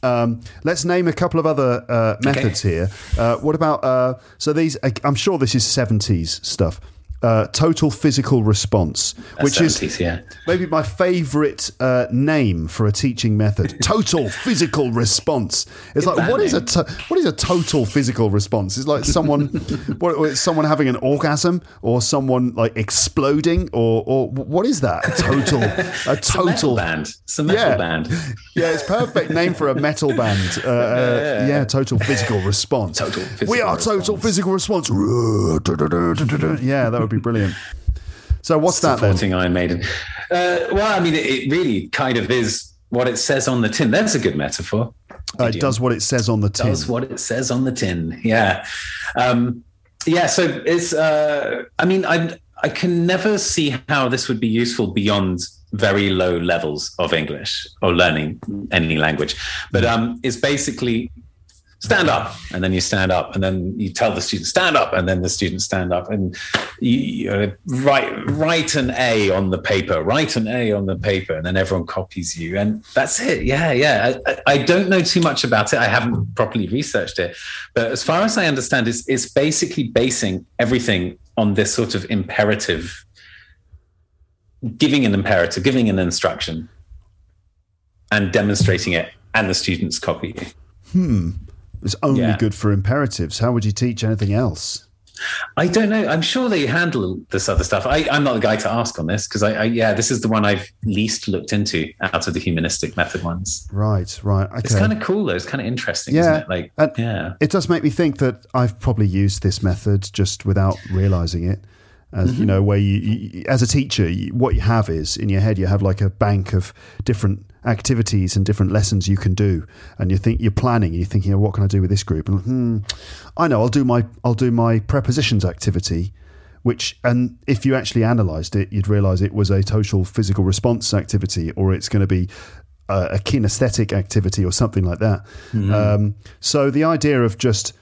Um, let's name a couple of other uh, methods here. Uh, what about uh, so these i'm sure this is 70s stuff uh, total physical response which is yeah. maybe my favorite uh, name for a teaching method [laughs] total physical response it's like what is a to- what is a total physical response it's like someone [laughs] what, what, someone having an orgasm or someone like exploding or or what is that a total [laughs] a total band. It's a metal Yeah. band. yeah it's perfect name for a metal band uh, uh, yeah total physical response Total physical we are total response. physical response yeah that would be brilliant so what's that Supporting Iron Maiden. Uh, well, I mean, it, it really kind of is what it says on the tin. That's a good metaphor. uh, it does what it says on the tin does what it says on the tin. Yeah, um, yeah. So it's. Uh, I mean, I I can never see how this would be useful beyond very low levels of English or learning any language. But um, it's basically stand up, and then you stand up, and then you tell the student stand up, and then the students stand up, and you, you write write an A on the paper, write an A on the paper, and then everyone copies you, and that's it. Yeah, yeah. I, I- I don't know too much about it. I haven't properly researched it, but as far as I understand, it's it's basically basing everything on this sort of imperative, giving an imperative, giving an instruction, and demonstrating it, and the students copy you. Hmm. It's only Yeah. good for imperatives. How would you teach anything else? I don't know. I'm sure they handle this other stuff. I, I'm not the guy to ask on this because I, I, yeah, this is the one I've least looked into out of the humanistic method ones. Right, right. Okay. It's kind of cool though. It's kind of interesting, yeah, isn't it? Like, and yeah, It does make me think that I've probably used this method just without realizing it. As Mm-hmm. you know, where you, you as a teacher, you, what you have is in your head, you have like a bank of different activities and different lessons you can do, and you think you're planning, and you're thinking, oh, what can I do with this group? And hmm, I know, I'll do my I'll do my prepositions activity, which and if you actually analysed it, you'd realise it was a total physical response activity, or it's going to be a, a kinesthetic activity or something like that. Um, so the idea of just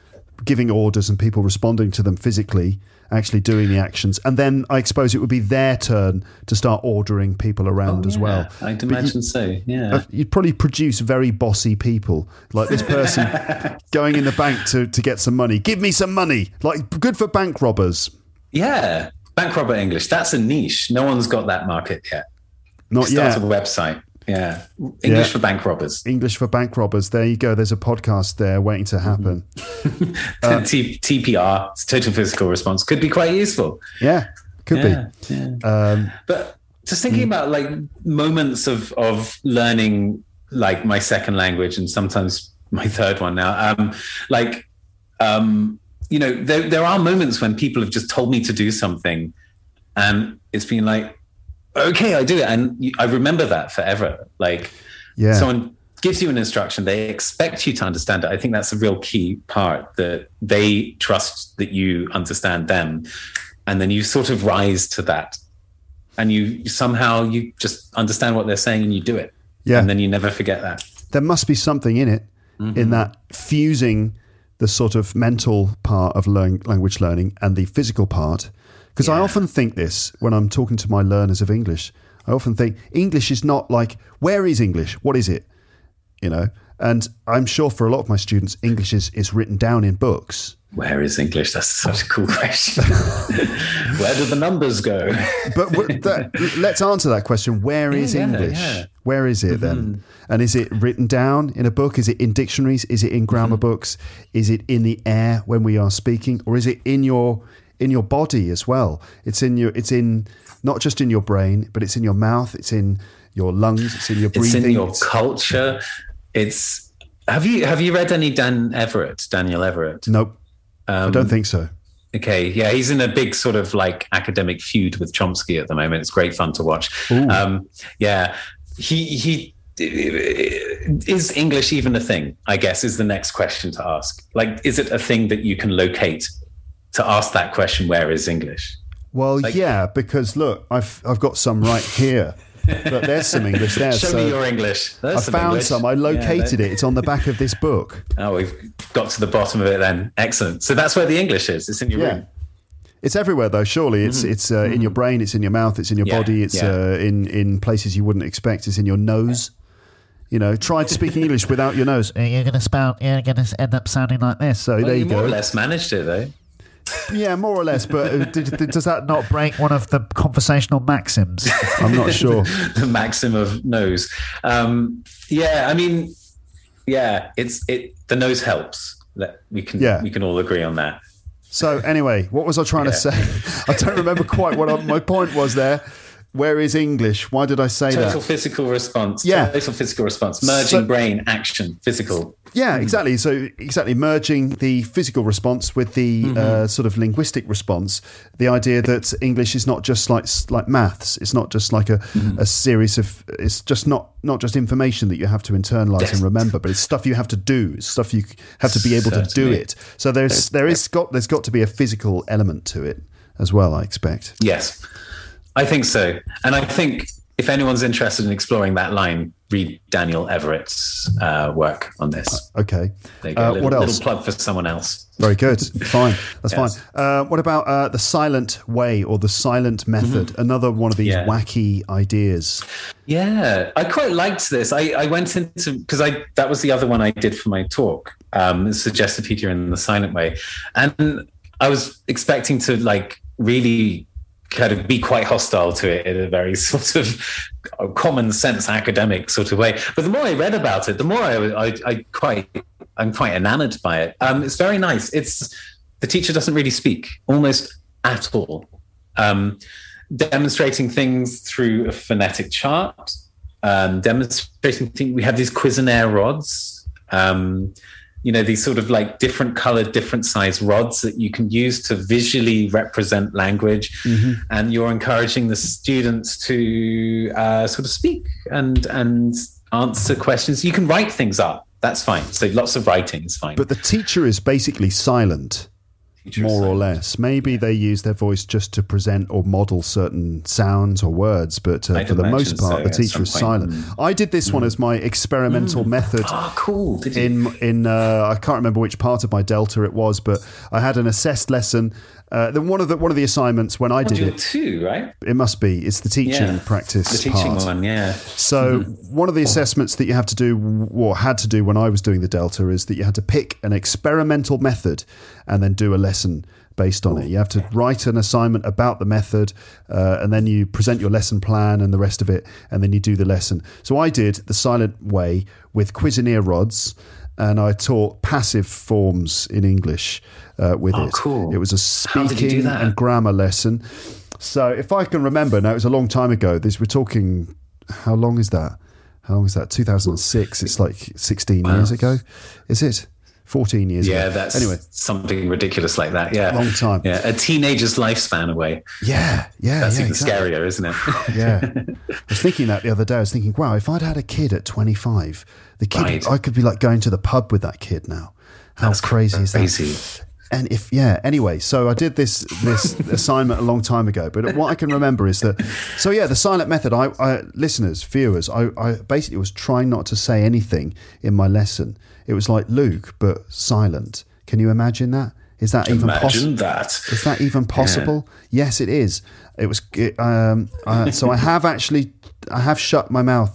giving orders and people responding to them physically, actually doing the actions, and then I suppose it would be their turn to start ordering people around as well. Oh, I'd But you- imagine so. Yeah. uh, You'd probably produce very bossy people, like this person [laughs] going in the bank to, to get some money. Give me some money, like good for bank robbers. Yeah, bank robber English. That's a niche. No one's got that market yet. Not Start yet. a website. Yeah, English Yeah. for bank robbers. English for bank robbers. There you go. There's a podcast there waiting to happen. [laughs] Uh, T- TPR, total physical response, could be quite useful. Yeah, could Yeah, be. yeah. Um, But just thinking about like moments of of learning like my second language and sometimes my third one now. Um, like um, you know, there there are moments when people have just told me to do something, and it's been like, okay, I do it, and I remember that forever. Like, Yeah. someone gives you an instruction, they expect you to understand it. I think that's a real key part that they trust that you understand them, and then you sort of rise to that, and you somehow you just understand what they're saying and you do it. Yeah. and then you never forget that. there must be something in it, Mm-hmm. in that fusing the sort of mental part of learn, language learning and the physical part. Because I often think this when I'm talking to my learners of English. I often think English is not like, where is English? What is it? You know? And I'm sure for a lot of my students, English is, is written down in books. Where is English? That's such a cool question. [laughs] Where do the numbers go? but that, let's answer that question. Where is yeah, English? Yeah. Where is it then? Mm-hmm. And is it written down in a book? Is it in dictionaries? Is it in grammar mm-hmm. books? Is it in the air when we are speaking, or is it in your in your body as well? It's in your. It's in not just in your brain, but it's in your mouth. It's in your lungs. It's in your breathing. It's in your culture. It's. Have you have you read any Dan Everett? Daniel Everett? Nope. Um, I don't think so. Okay, yeah, he's in a big sort of like academic feud with Chomsky at the moment. It's great fun to watch. Um, yeah, he he is English even a thing? I guess is the next question to ask. Like, is it a thing that you can locate to ask that question? Where is English? Well, like, yeah, because look, I've I've got some right here. but there's some English there. Show so me your English. There's I some found English. some. I located yeah, it. It's on the back of this book. Oh, we've got to the bottom of it then. Excellent. So that's where the English is. It's in your yeah. room. It's everywhere though. Surely it's mm-hmm. it's uh, mm-hmm. in your brain. It's in your mouth. It's in your yeah, body. It's uh, in in places you wouldn't expect. It's in your nose. You know, try speaking English without your nose. [laughs] You're going to spout. You're going to end up sounding like this. So well, there you, you go. More or less managed it though. Yeah, more or less. But uh, does that not break one of the conversational maxims? I'm not sure. [laughs] the maxim of nose. Um, yeah, I mean, yeah, it's it. The nose helps. That we can yeah. we can all agree on that. So anyway, what was I trying yeah. to say? [laughs] I don't remember quite what I, my point was there. Where is English? Why did I say Total that? Total physical response. Yeah. Total physical response. Merging so, brain, action, physical. Yeah, exactly. So exactly merging the physical response with the mm-hmm. uh, sort of linguistic response. The idea that English is not just like like maths. It's not just like a, mm-hmm. a series of. It's just not not just information that you have to internalize and remember, but it's stuff you have to do. It's stuff you have to be able Certainly. to do it. So there's there is got there's got to be a physical element to it as well. I expect. Yes. I think so. And I think if anyone's interested in exploring that line, read Daniel Everett's uh, work on this. Okay. There you go. Uh, little, what else? Little plug for someone else. Very good. [laughs] Fine. That's yes. fine. Uh, what about uh, the silent way or the silent method? Mm-hmm. Another one of these yeah. wacky ideas. Yeah, I quite liked this. I, I went into because I that was the other one I did for my talk. Um, Peter in the silent way, and I was expecting to like really kind of be quite hostile to it in a very [laughs] sort of common sense academic sort of way. But the more I read about it, the more I, I, I quite I'm quite enamored by it. Um, it's very nice. It's the teacher doesn't really speak almost at all, um, demonstrating things through a phonetic chart. Um, demonstrating things. We have these Cuisenaire rods. You know these sort of like different colored different size rods that you can use to visually represent language. Mm-hmm. and you're encouraging the students to uh, sort of speak and and answer questions. You can write things up. That's fine. So lots of writing is fine. But the teacher is basically silent more or less. Maybe they use their voice just to present or model certain sounds or words, but uh, for the most part, so, the teacher is silent. Mm. I did this mm. one as my experimental mm. method. Oh, cool! in in uh, I can't remember which part of my delta it was, but I had an assessed lesson uh, then one of the one of the assignments when I did it, two, right? It must be. It's the teaching yeah, practice. The teaching part. one, yeah. So mm-hmm. one of the assessments that you have to do, or had to do when I was doing the Delta, is that you had to pick an experimental method and then do a lesson based on it. You have to write an assignment about the method, uh, and then you present your lesson plan and the rest of it, and then you do the lesson. So I did the silent way with Cuisenaire rods and I taught passive forms in English uh, with oh, it. Cool. It was a speaking and grammar lesson. So if I can remember, now it was a long time ago. This we're talking. How long is that? How long is that? 2006. It's like 16 wow. years ago. Is it? 14 years yeah, ago. that's anyway. something ridiculous like that. Yeah. Long time. Yeah. A teenager's lifespan away. Yeah. Yeah. That's yeah, even exactly. scarier, isn't it? [laughs] yeah. I was thinking that the other day. I was thinking, wow, if I'd had a kid at 25, the kid, right. I could be like going to the pub with that kid now. How that's crazy is that? And if yeah, anyway, so I did this this [laughs] assignment a long time ago, but what I can remember is that so yeah, the silent method. I, I listeners, viewers, I, I basically was trying not to say anything in my lesson. It was like Luke, but silent. Can you imagine that? Is that even possible? Imagine that. Is that even possible? Yeah. Yes, it is. It was. Um, uh, so I have actually, I have shut my mouth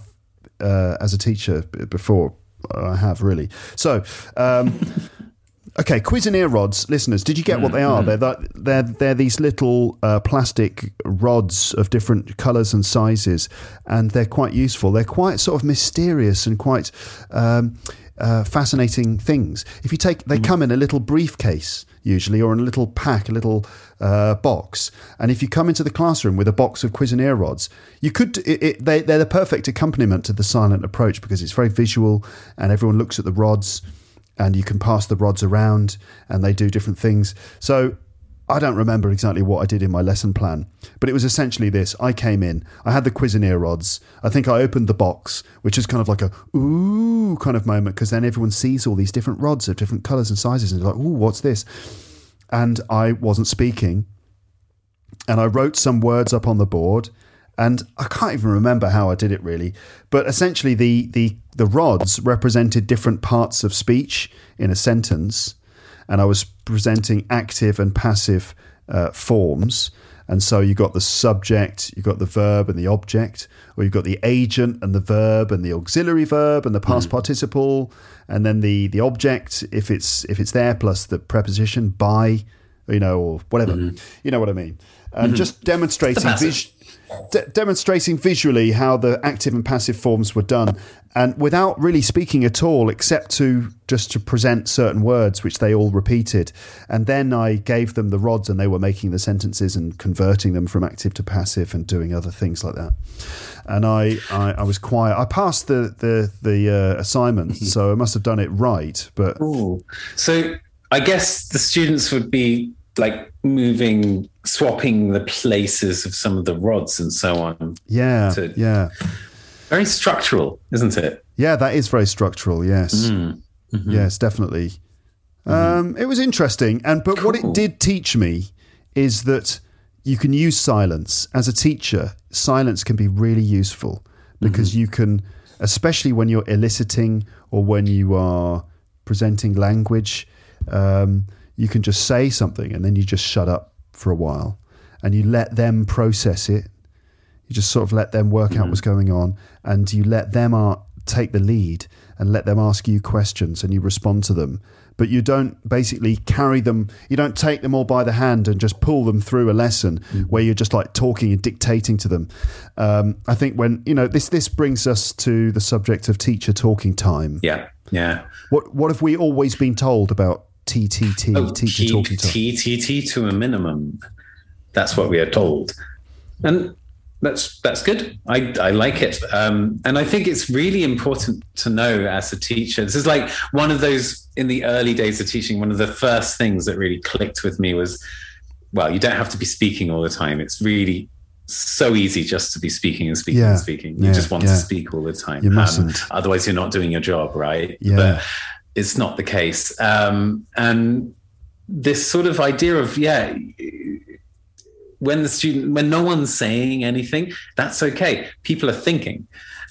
uh, as a teacher before I have really. So. Um, Okay, Cuisenaire rods, listeners. Did you get what they are? They're that, they're they're these little uh, plastic rods of different colours and sizes, and they're quite useful. They're quite sort of mysterious and quite um, uh, fascinating things. If you take, they come in a little briefcase usually, or in a little pack, a little uh, box. And if you come into the classroom with a box of Cuisenaire rods, you could. It, it, they, they're the perfect accompaniment to the silent approach because it's very visual, and everyone looks at the rods and you can pass the rods around and they do different things. So I don't remember exactly what I did in my lesson plan, but it was essentially this. I came in, I had the Cuisenaire rods. I think I opened the box, which is kind of like a ooh kind of moment because then everyone sees all these different rods of different colors and sizes and they're like, ooh, what's this? And I wasn't speaking. And I wrote some words up on the board and I can't even remember how I did it really. But essentially, the the the rods represented different parts of speech in a sentence, and I was presenting active and passive uh, forms. And so you got the subject, you got the verb and the object, or you've got the agent and the verb and the auxiliary verb and the past Mm. participle, and then the the object if it's if it's there plus the preposition by, you know, or whatever. You know what I mean? And Mhm. just demonstrating vis- de- demonstrating visually how the active and passive forms were done and without really speaking at all except to just to present certain words which they all repeated. And then i gave them the rods and they were making the sentences and converting them from active to passive and doing other things like that. And i i, I was quiet. I passed the the the uh, assignment [laughs] so i must have done it right but Ooh. So I guess the students would be like moving, swapping the places of some of the rods and so on. yeah to- yeah Very structural, isn't it? Yeah, that is very structural. Yes, Mm. Mhm. yes, definitely. Um, it was interesting, and but what it did teach me is that you can use silence as a teacher. Silence can be really useful because you can, especially when you're eliciting or when you are presenting language, um, you can just say something and then you just shut up for a while and you let them process it you just sort of let them work out what's going on, and you let them uh, take the lead and let them ask you questions, and you respond to them. But you don't basically carry them. You don't take them all by the hand and just pull them through a lesson where you're just like talking and dictating to them. Um, I think when you know this, this brings us to the subject of teacher talking time. Yeah, yeah. What what have we always been told about TTT, Oh, teacher keep talking? TTT to a minimum. That's what we are told, and that's that's good. I I like it, um, and I think it's really important to know as a teacher. This is like one of those in the early days of teaching. One of the first things that really clicked with me was, well, you don't have to be speaking all the time. It's really so easy just to be speaking and speaking Yeah, and speaking. You yeah, just want yeah. to speak all the time. You Um, mustn't. otherwise, you're not doing your job, right? Yeah. But it's not the case. Um, and this sort of idea of, yeah, when the student, when no one's saying anything, that's okay. People are thinking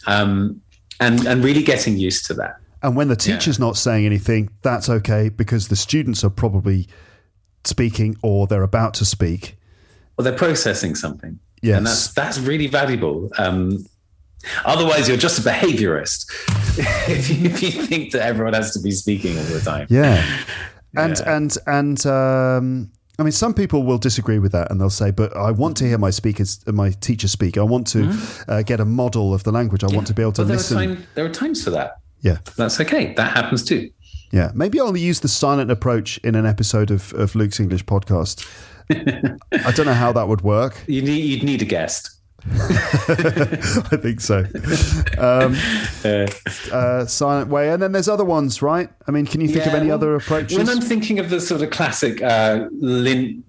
um, and, and really getting used to that. And when the teacher's not saying anything, that's okay because the students are probably speaking or they're about to speak. Or they're processing something. Yes. And that's, that's really valuable. Um, otherwise, you're just a behaviorist [laughs] if, you, if you think that everyone has to be speaking all the time. Yeah. [laughs] And Yeah. and and um I mean, some people will disagree with that, and they'll say, "But I want to hear my speakers, my teacher speak. I want to uh, get a model of the language. I want to be able to there listen." are, time, there are times for that. Yeah, That's okay. That happens too. yeah. Maybe I'll use the silent approach in an episode of, of Luke's English podcast. [laughs] I don't know how that would work. You need, you'd need a guest. [laughs] I think so. Um, uh, silent way, and then there's other ones, right? I mean, can you think of any well, other approaches? When I'm thinking of the sort of classic uh, lin-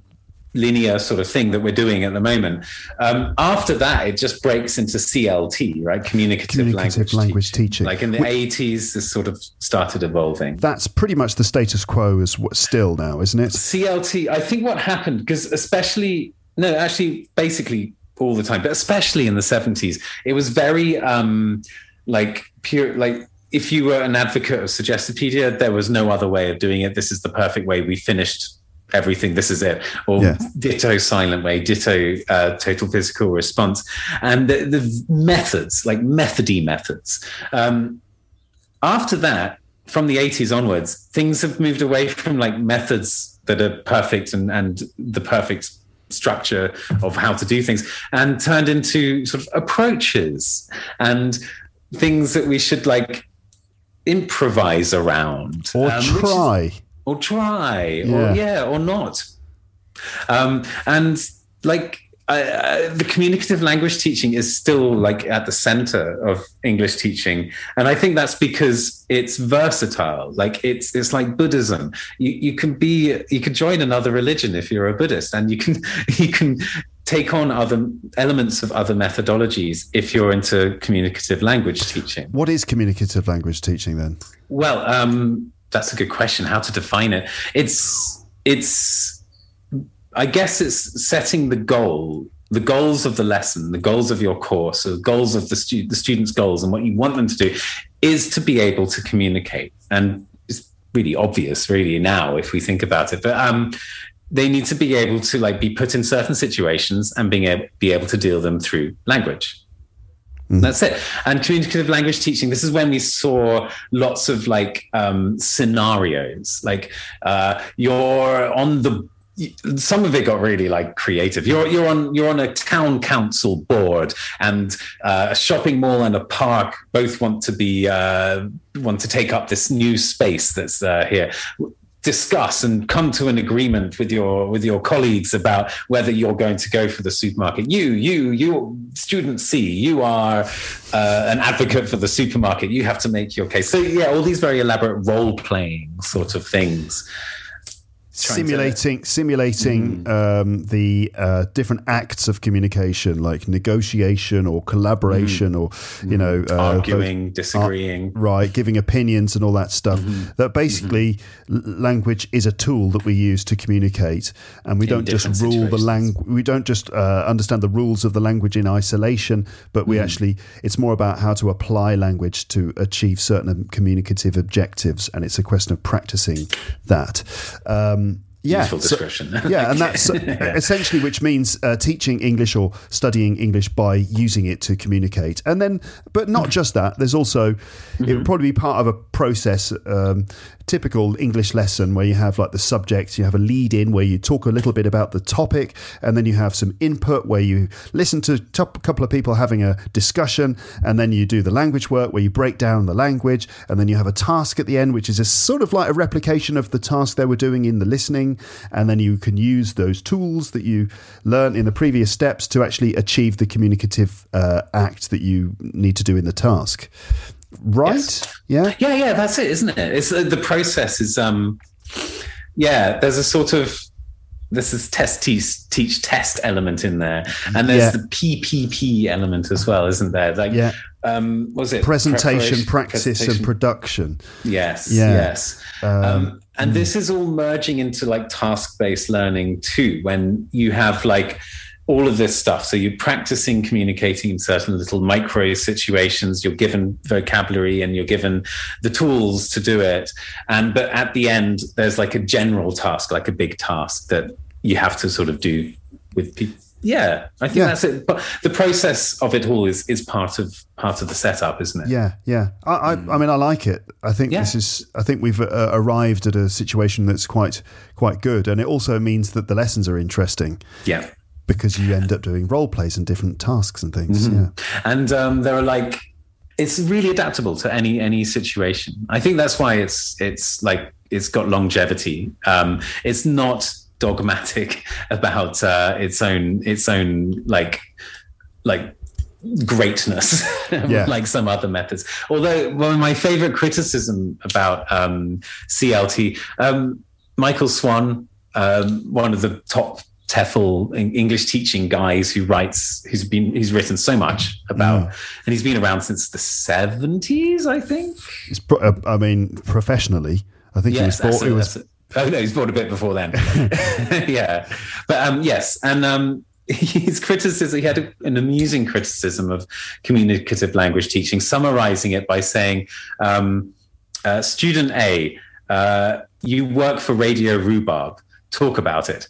linear sort of thing that we're doing at the moment, um, after that it just breaks into CLT, right? Communicative, Communicative language, language teaching. Like in the 80s, this sort of started evolving. That's pretty much the status quo as w- still now, isn't it? CLT, I think what happened, because especially, no, actually, basically all the time, but especially in the 70s, it was very um, like pure, like if you were an advocate of Suggestopedia, there was no other way of doing it. This is the perfect way. We finished everything. This is it. Or Yeah. ditto silent way, ditto uh, total physical response. And the, the methods, like methody methods. Um, after that, from the 80s onwards, things have moved away from like methods that are perfect and, and the perfect structure of how to do things and turned into sort of approaches and things that we should like improvise around. Or um, try is, or try. Yeah. or yeah or not. Um and like I, I, the communicative language teaching is still like at the center of English teaching, and I think that's because it's versatile. Like it's it's like Buddhism. You you can be you can join another religion if you're a Buddhist, and you can [laughs] you can take on other elements of other methodologies if you're into communicative language teaching. what is communicative language teaching then Well, um, that's a good question. How to define it? It's it's. I guess it's setting the goal, the goals of the lesson, the goals of your course, the goals of the, stu- the student's goals, and what you want them to do is to be able to communicate. And it's really obvious, really now, if we think about it. But um, they need to be able to like be put in certain situations and being able, be able to deal them through language. That's it. And communicative language teaching, this is when we saw lots of like um, scenarios. Like uh, you're on the some of it got really like creative. You're you're on you're on a town council board, and uh, a shopping mall and a park both want to be uh, want to take up this new space that's uh, here. Discuss and come to an agreement with your with your colleagues about whether you're going to go for the supermarket. You you you student c you are uh, an advocate for the supermarket. You have to make your case. So yeah all these very elaborate role playing sort of things Trying to- simulating simulating um, the uh, different acts of communication like negotiation or collaboration or you know uh, Arguing, both- disagreeing. uh, right giving opinions and all that stuff. That basically l- language is a tool that we use to communicate and we In don't just rule the language we don't just uh, understand the rules of the language in isolation but we actually it's more about how to apply language to achieve certain communicative objectives and it's a question of practicing that. Um, yeah, Useful so- [laughs] yeah, and that's uh, Yeah. essentially which means uh, teaching English or studying English by using it to communicate. And then, but not just that. There's also it would probably be part of a process. Um, typical English lesson where you have like the subject, you have a lead in where you talk a little bit about the topic, and then you have some input where you listen to a couple of people having a discussion, and then you do the language work where you break down the language, and then you have a task at the end, which is a sort of like a replication of the task they were doing in the listening, and then you can use those tools that you learned in the previous steps to actually achieve the communicative uh, act that you need to do in the task. Right? Yeah. yeah yeah that's it isn't it it's uh, the process is um yeah there's a sort of this is test teach, teach test element in there and there's Yeah. the ppp element as well isn't there like Yeah. um what was it Presentation, practice, and production. Yes. Yeah. Yes. Um, Um, and hmm. this is all merging into like task based learning too, when you have like all of this stuff. So you're practicing communicating in certain little micro situations. You're given vocabulary and you're given the tools to do it. And but at the end, there's like a general task, like a big task that you have to sort of do with people. Yeah, I think Yeah. that's it. But the process of it all is is part of part of the setup, isn't it? Yeah, yeah. I, I, I mean, I like it. I think this is. I think we've uh, arrived at a situation that's quite, quite good, and it also means that the lessons are interesting. Yeah. because you end up doing role plays and different tasks and things. Mhm. Yeah, and um, there are like it's really adaptable to any any situation i think that's why it's it's like it's got longevity um it's not dogmatic [laughs] about uh its own its own like like greatness [laughs] Yeah. like some other methods although one of my favorite criticism about um clt um michael swan um one of the top TEFL English teaching guys who writes, who's been, he's written so much about, and he's been around since the seventies, I think. Pro- uh, I mean, professionally, I think Yes, it was. Bought, it, it was. Oh no, he's bought a bit before then. [laughs] [laughs] yeah, but um, yes, and um, [laughs] his criticism. He had a, an amusing criticism of communicative language teaching, summarizing it by saying, um, uh, "Student A, uh, you work for Radio Rhubarb. Talk about it."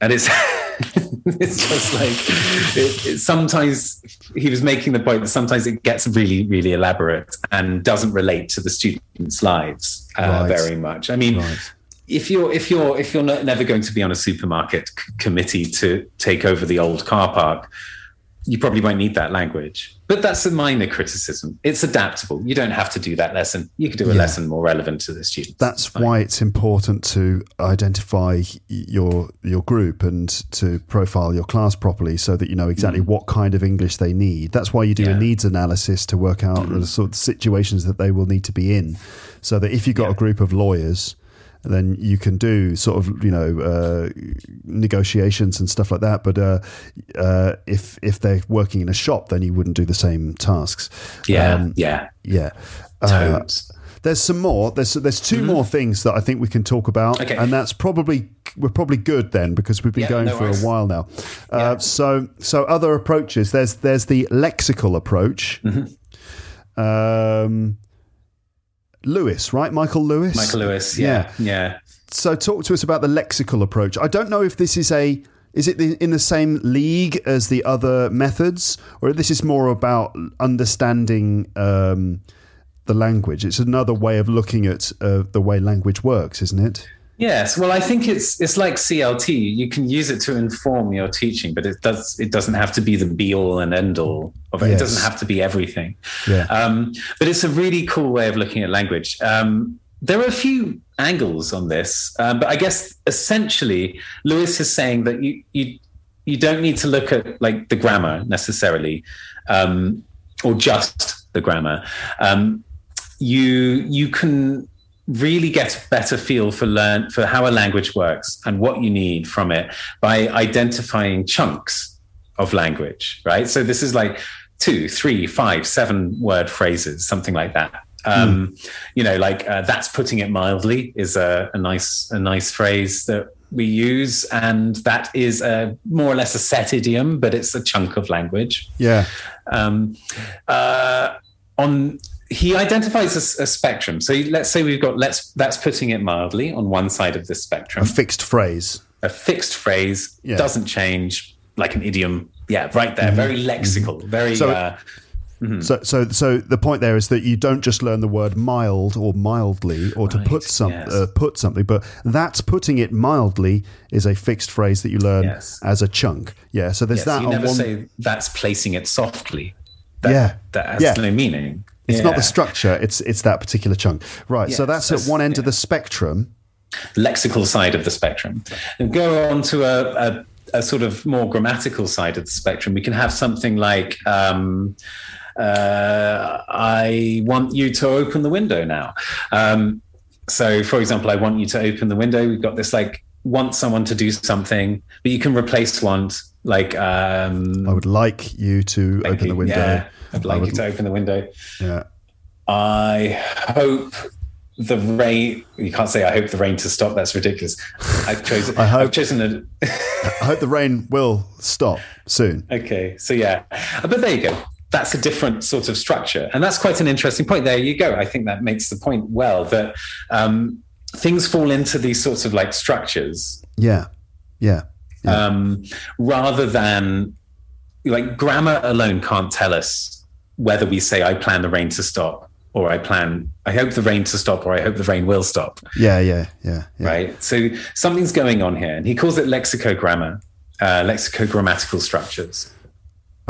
And it's it's just like it, it, sometimes he was making the point that sometimes it gets really, really elaborate and doesn't relate to the students' lives uh, right. very much. I mean. Right. If you're if you're if you're never going to be on a supermarket c- committee to take over the old car park, you probably won't need that language. But that's a minor criticism. It's adaptable. You don't have to do that lesson. You could do a yeah. lesson more relevant to the students. That's why it's important to identify your your group and to profile your class properly so that you know exactly mm. what kind of English they need. That's why you do yeah. a needs analysis to work out mm. the sort of situations that they will need to be in. So that if you've got yeah. a group of lawyers then you can do sort of you know uh, negotiations and stuff like that. But uh, uh, if if they're working in a shop, then you wouldn't do the same tasks. Yeah, um, yeah, yeah. Uh, there's some more. There's there's 2 mm-hmm. more things that I think we can talk about, okay. and that's probably we're probably good then because we've been yeah, going no for worries. a while now. Uh, yeah. So so other approaches. There's there's the lexical approach. Mm-hmm. Um, Lewis, right? Michael Lewis. Michael Lewis. Yeah, yeah. yeah. So talk to us about the lexical approach. I don't know if this is a is it in the same league as the other methods, or this is more about understanding um, the language? It's another way of looking at uh, the way language works, isn't it? Yes, well, I think it's it's like CLT. You can use it to inform your teaching, but it does it doesn't have to be the be all and end all of it. Yes. It doesn't have to be everything. Yeah. Um, but it's a really cool way of looking at language. Um, there are a few angles on this, um, but I guess essentially Lewis is saying that you you you don't need to look at like the grammar necessarily, um, or just the grammar. Um, you you can really get a better feel for learn for how a language works and what you need from it by identifying chunks of language right? So this is like two three five seven word phrases something like that. Um, mm. you know like uh, that's putting it mildly is a, a nice a nice phrase that we use and that is a more or less a set idiom but it's a chunk of language. Yeah. Um, uh, on he identifies a, a, spectrum. So let's say we've got let's that's putting it mildly on one side of the spectrum. A fixed phrase. A fixed phrase yeah. doesn't change like an idiom. Yeah, right there. Mm-hmm. Very lexical. Mm-hmm. Very. So, uh, mm-hmm. so, so, so the point there is that you don't just learn the word mild or mildly, or to right, put some yes. uh, put something, but that's putting it mildly is a fixed phrase that you learn yes. as a chunk. Yeah. So there's yes, that. You never one... say that's placing it softly. That, yeah. That has yeah. no meaning. It's yeah. not the structure; it's it's that particular chunk, right? Yes, so that's, that's, at one end yeah. of the spectrum, lexical side of the spectrum. And go on to a, a, a, sort of more grammatical side of the spectrum. We can have something like. Um, uh, I want you to open the window now. Um, so, for example, I want you to open the window. We've got this like want someone to do something, but you can replace want like. Um, I would like you to open the window. Yeah. I'd like would, you to open the window. Yeah. I hope the rain. You can't say I hope the rain to stop. That's ridiculous. I've chosen. [laughs] I hope, I've chosen a. I hope the rain will stop soon. [laughs] Okay, so yeah, but there you go. That's a different sort of structure, and that's quite an interesting point. There you go. I think that makes the point well that um, things fall into these sorts of like structures. Yeah, yeah. yeah. Um, rather than like grammar alone can't tell us whether we say I plan the rain to stop or I plan I hope the rain to stop or I hope the rain will stop. Yeah, yeah, yeah. yeah. Right. So something's going on here, and he calls it lexicogrammar, uh, lexicogrammatical structures.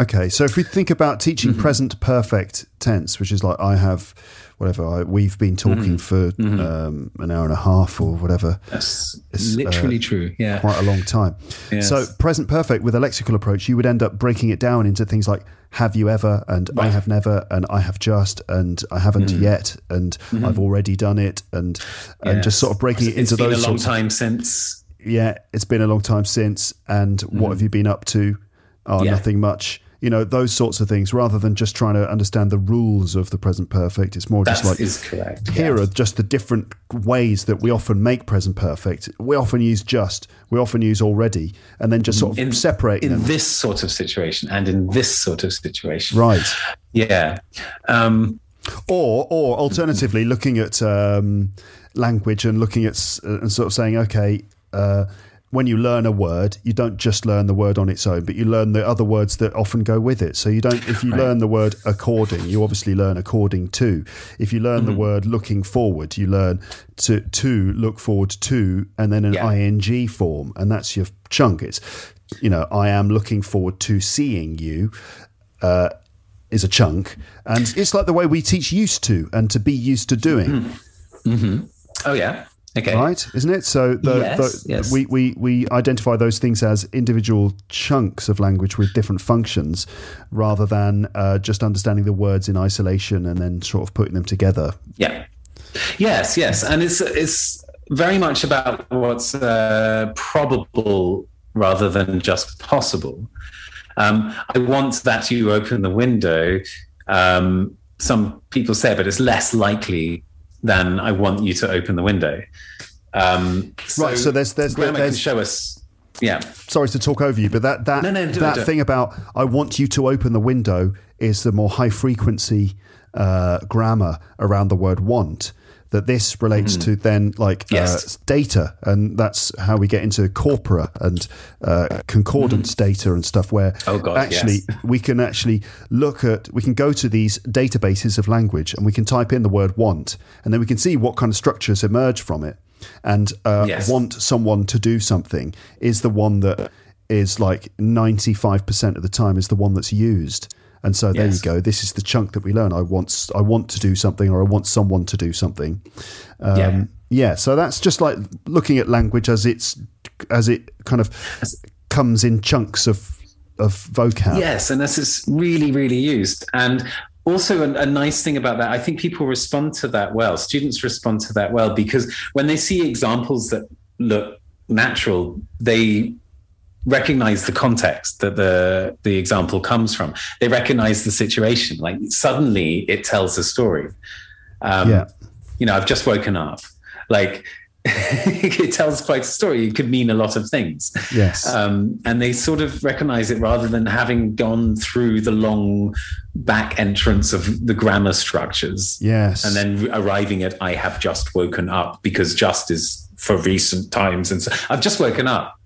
Okay, so if we think about teaching mm-hmm. present perfect tense, which is like I have whatever I, we've been talking mm-hmm. for mm-hmm. Um, an hour and a half or whatever. That's it's, literally uh, true. Yeah, quite a long time. Yes. So present perfect with a lexical approach, you would end up breaking it down into things like have you ever and right. I have never and I have just and I haven't mm-hmm. yet and mm-hmm. I've already done it and yes. and just sort of breaking it into it's those. Been a long time since. Yeah, it's been a long time since. And what mm-hmm. have you been up to? Oh, yeah. nothing much you know those sorts of things rather than just trying to understand the rules of the present perfect. It's more just like is correct here yes. are just the different ways that we often make present perfect. We often use just we often use already and then just sort of in, separate in them. this sort of situation and in this sort of situation. Right. Yeah. Um, or or alternatively looking at um, language and looking at and sort of saying okay uh, when you learn a word, you don't just learn the word on its own, but you learn the other words that often go with it. So you don't, if you Right. learn the word according, you obviously learn according to. If you learn the Mhm. word looking forward, you learn to to look forward to, and then an Yeah. ing form, and that's your chunk. It's you know, I am looking forward to seeing you. Uh, is a chunk, and it's like the way we teach used to and to be used to doing. hmm Oh yeah. Okay. Right, isn't it? So the, Yes, the, yes. we, we we identify those things as individual chunks of language with different functions, rather than uh, just understanding the words in isolation and then sort of putting them together. Yeah. Yes, yes, and it's it's very much about what's uh, probable rather than just possible. Um, I want that you open the window. Um, some people say, but it's less likely than I want you to open the window. Um, Right, so there's- there's- grammar there's- can show us. Yeah. Sorry to talk over you, but that that No, no, that it. thing about I want you to open the window is the more high frequency uh, grammar around the word want. That this relates to then like Mm-hmm. Yes. uh, data, and that's how we get into corpora and uh, concordance data and stuff. Where. Oh, God, actually yes. [laughs] we can actually look at we can go to these databases of language and we can type in the word want, and then we can see what kind of structures emerge from it. And uh, Yes. want someone to do something is the one that is like 95% of the time is the one that's used and so there Yes. you go this is the chunk that we learn i want i want to do something or i want someone to do something um, Yeah. yeah so that's just like looking at language as it's as it kind of comes in chunks of of vocab Yes, and this is really, really used. And also, a, a nice thing about that, I think people respond to that well. Students respond to that well because when they see examples that look natural, they recognize the context that the the example comes from. They recognize the situation. Like suddenly, it tells a story. Um, Yeah. You know, I've just woken up. Like. [laughs] it tells quite a story. It could mean a lot of things yes um, and they sort of recognize it rather than having gone through the long back entrance of the grammar structures yes and then arriving at i have just woken up because just is for recent times and so i've just woken up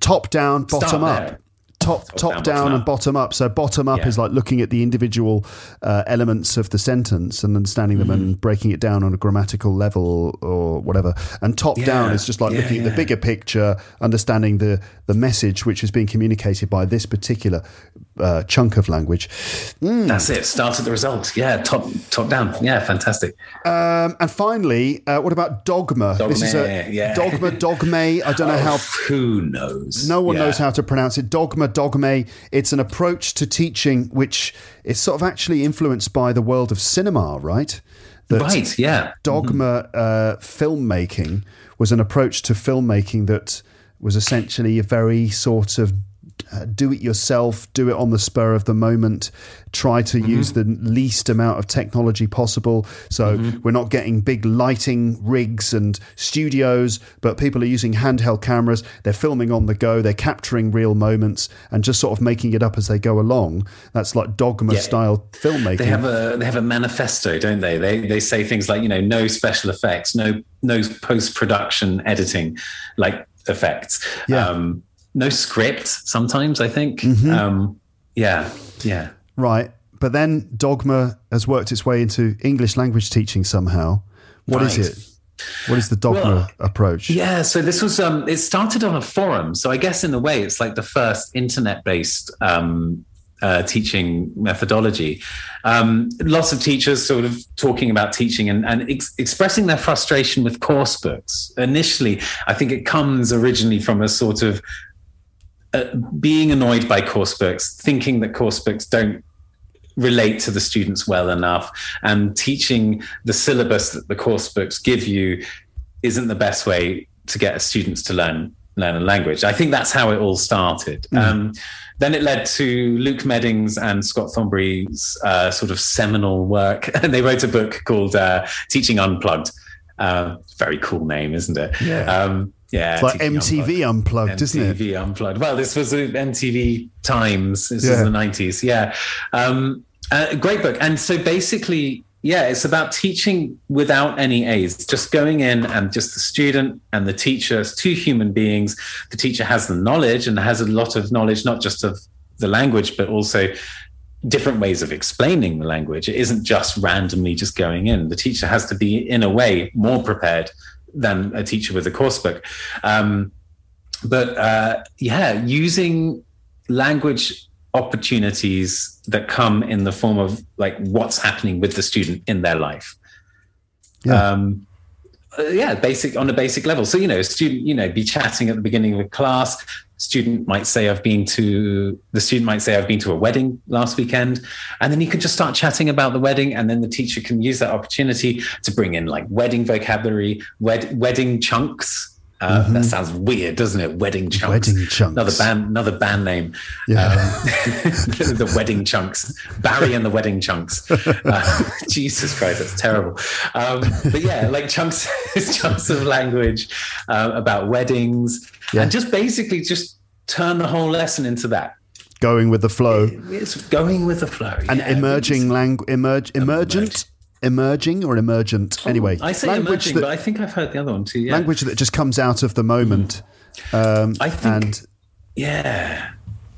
top down bottom Start up there. top top, down, down, and bottom up so bottom up Yeah. is like looking at the individual uh, elements of the sentence and understanding them Mm-hmm. and breaking it down on a grammatical level or whatever and top down is just like Yeah, looking at the bigger picture understanding the the message which is being communicated by this particular uh, chunk of language. That's it. Start at the result. Yeah top top down. Yeah fantastic. Um, and finally uh, what about dogma? This is a yeah. dogma dogme i don't know [laughs] Oh, how who knows? No one Yeah. knows how to pronounce it. Dogma, dogme. It's an approach to teaching which is sort of actually influenced by the world of cinema, right? That right yeah. Dogma uh, filmmaking was an approach to filmmaking that was essentially a very sort of uh, do it yourself, do it on the spur of the moment, try to use the least amount of technology possible. So we're not getting big lighting rigs and studios, but people are using handheld cameras. They're filming on the go, they're capturing real moments and just sort of making it up as they go along. That's like dogma Yeah. style filmmaking. They have a they have a manifesto, don't they? They they say things like you know no special effects, no no post production editing, like effects. Yeah. Um, no script. Sometimes I think. Mhm. Um, yeah, yeah. Right. But then dogma has worked its way into English language teaching somehow. What is Right. it? What is the dogma Well, approach? Yeah, so this was um it started on a forum. So I guess in a way it's like the first internet-based um uh, teaching methodology. Um, lots of teachers sort of talking about teaching and, and ex- expressing their frustration with course books. Initially, I think it comes originally from a sort of uh, being annoyed by course books, thinking that course books don't relate to the students well enough, and teaching the syllabus that the course books give you isn't the best way to get students to learn learn a language. I think that's how it all started. Um, then it led to Luke Meddings and Scott Thornbury's uh, sort of seminal work, and [laughs] they wrote a book called uh, Teaching Unplugged. Uh, very cool name, isn't it? Yeah. Um, yeah. It's like MTV Unplugged, isn't it? MTV Unplugged. Well, this was MTV Times. This Yeah. is the 90s. Yeah. Um, uh, great book. And so basically, yeah, it's about teaching without any aids, just going in and just the student and the teacher as two human beings. The teacher has the knowledge and has a lot of knowledge, not just of the language, but also different ways of explaining the language. It isn't just randomly just going in. The teacher has to be, in a way, more prepared than a teacher with a course book. Um, but uh, yeah, using language opportunities that come in the form of like what's happening with the student in their life. Yeah. Um, uh, yeah, basic on a basic level. So you know, a student, you know, be chatting at the beginning of a class. Student might say, "I've been to." The student might say, "I've been to a wedding last weekend," and then you could just start chatting about the wedding, and then the teacher can use that opportunity to bring in like wedding vocabulary, wed- wedding chunks. Uh, Mm-hmm. That sounds weird, doesn't it? Wedding chunks. Wedding chunks. Another band, another band name. Yeah. Um, [laughs] the wedding chunks. Barry and the wedding chunks. [laughs] Uh, [laughs] Jesus Christ, that's terrible. Um, but yeah, like chunks, chunks of language uh, about weddings, Yeah. and just basically just turn the whole lesson into that. Going with the flow. It's going with the flow. and yeah. emerging language, emerge, emergent, emerging or emergent. Anyway, I say language emerging, that, but I think I've heard the other one too. Yeah. language that just comes out of the moment. Um, I think- and Yeah.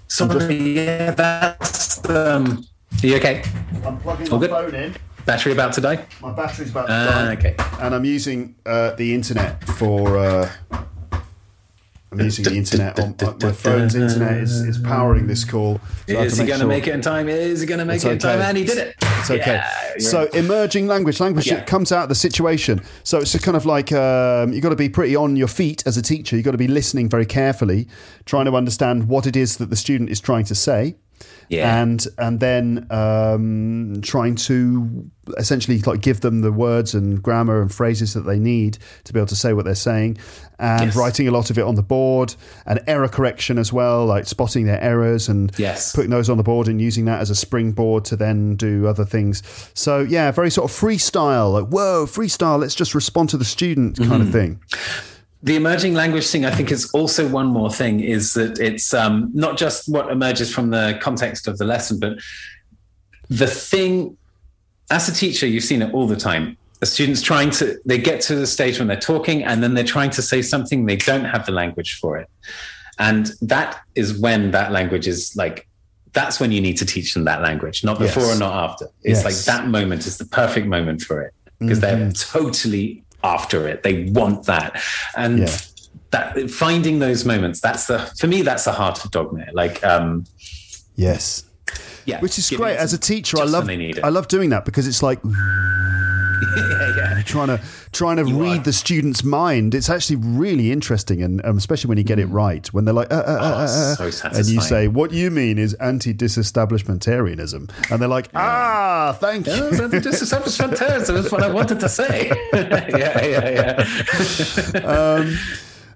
Sorry. Yeah, that's. Um, are you okay? I'm plugging All my good? phone in. Battery about to die? My battery's about to Ah, die. okay. And I'm using uh, the internet for. Uh, I'm using the internet on [laughs] my, my phone's internet is, is powering this call. so Is he going to sure- make it in time? Is he going to make It's it in time? And he did it. It's okay. Yeah, so right. emerging language, language Yeah. that comes out of the situation. So it's just kind of like um, you've got to be pretty on your feet as a teacher. You've got to be listening very carefully, trying to understand what it is that the student is trying to say. Yeah. And and then um, trying to essentially like give them the words and grammar and phrases that they need to be able to say what they're saying, and Yes. writing a lot of it on the board and error correction as well, like spotting their errors and Yes. putting those on the board and using that as a springboard to then do other things. So yeah, very sort of freestyle, like whoa, freestyle. Let's just respond to the student kind Mm-hmm. of thing. The emerging language thing, I think, is also one more thing is that it's um, not just what emerges from the context of the lesson, but the thing. As a teacher, you've seen it all the time. The students trying to, they get to the stage when they're talking and then they're trying to say something, they don't have the language for it. And that is when that language is like, that's when you need to teach them that language, not before Yes. or not after. It's Yes. like that moment is the perfect moment for it because they're Mm-hmm. totally after it. They want that. And Yeah. that finding those moments, that's the, for me, that's the heart of Dogma. Like, um, Yes. yeah. Which is great as a teacher. I love when they need it. I love doing that because it's like [laughs] yeah, yeah. trying to trying to read the student's mind. It's actually really interesting, and um, especially when you get it right. When they're like, uh, uh, uh, uh, uh, Mm. so and you say, "What you mean is anti-disestablishmentarianism," and they're like, "Ah, thank you." that's just that's fantastic. That's what I wanted to say. [laughs] yeah, yeah, yeah. [laughs] um,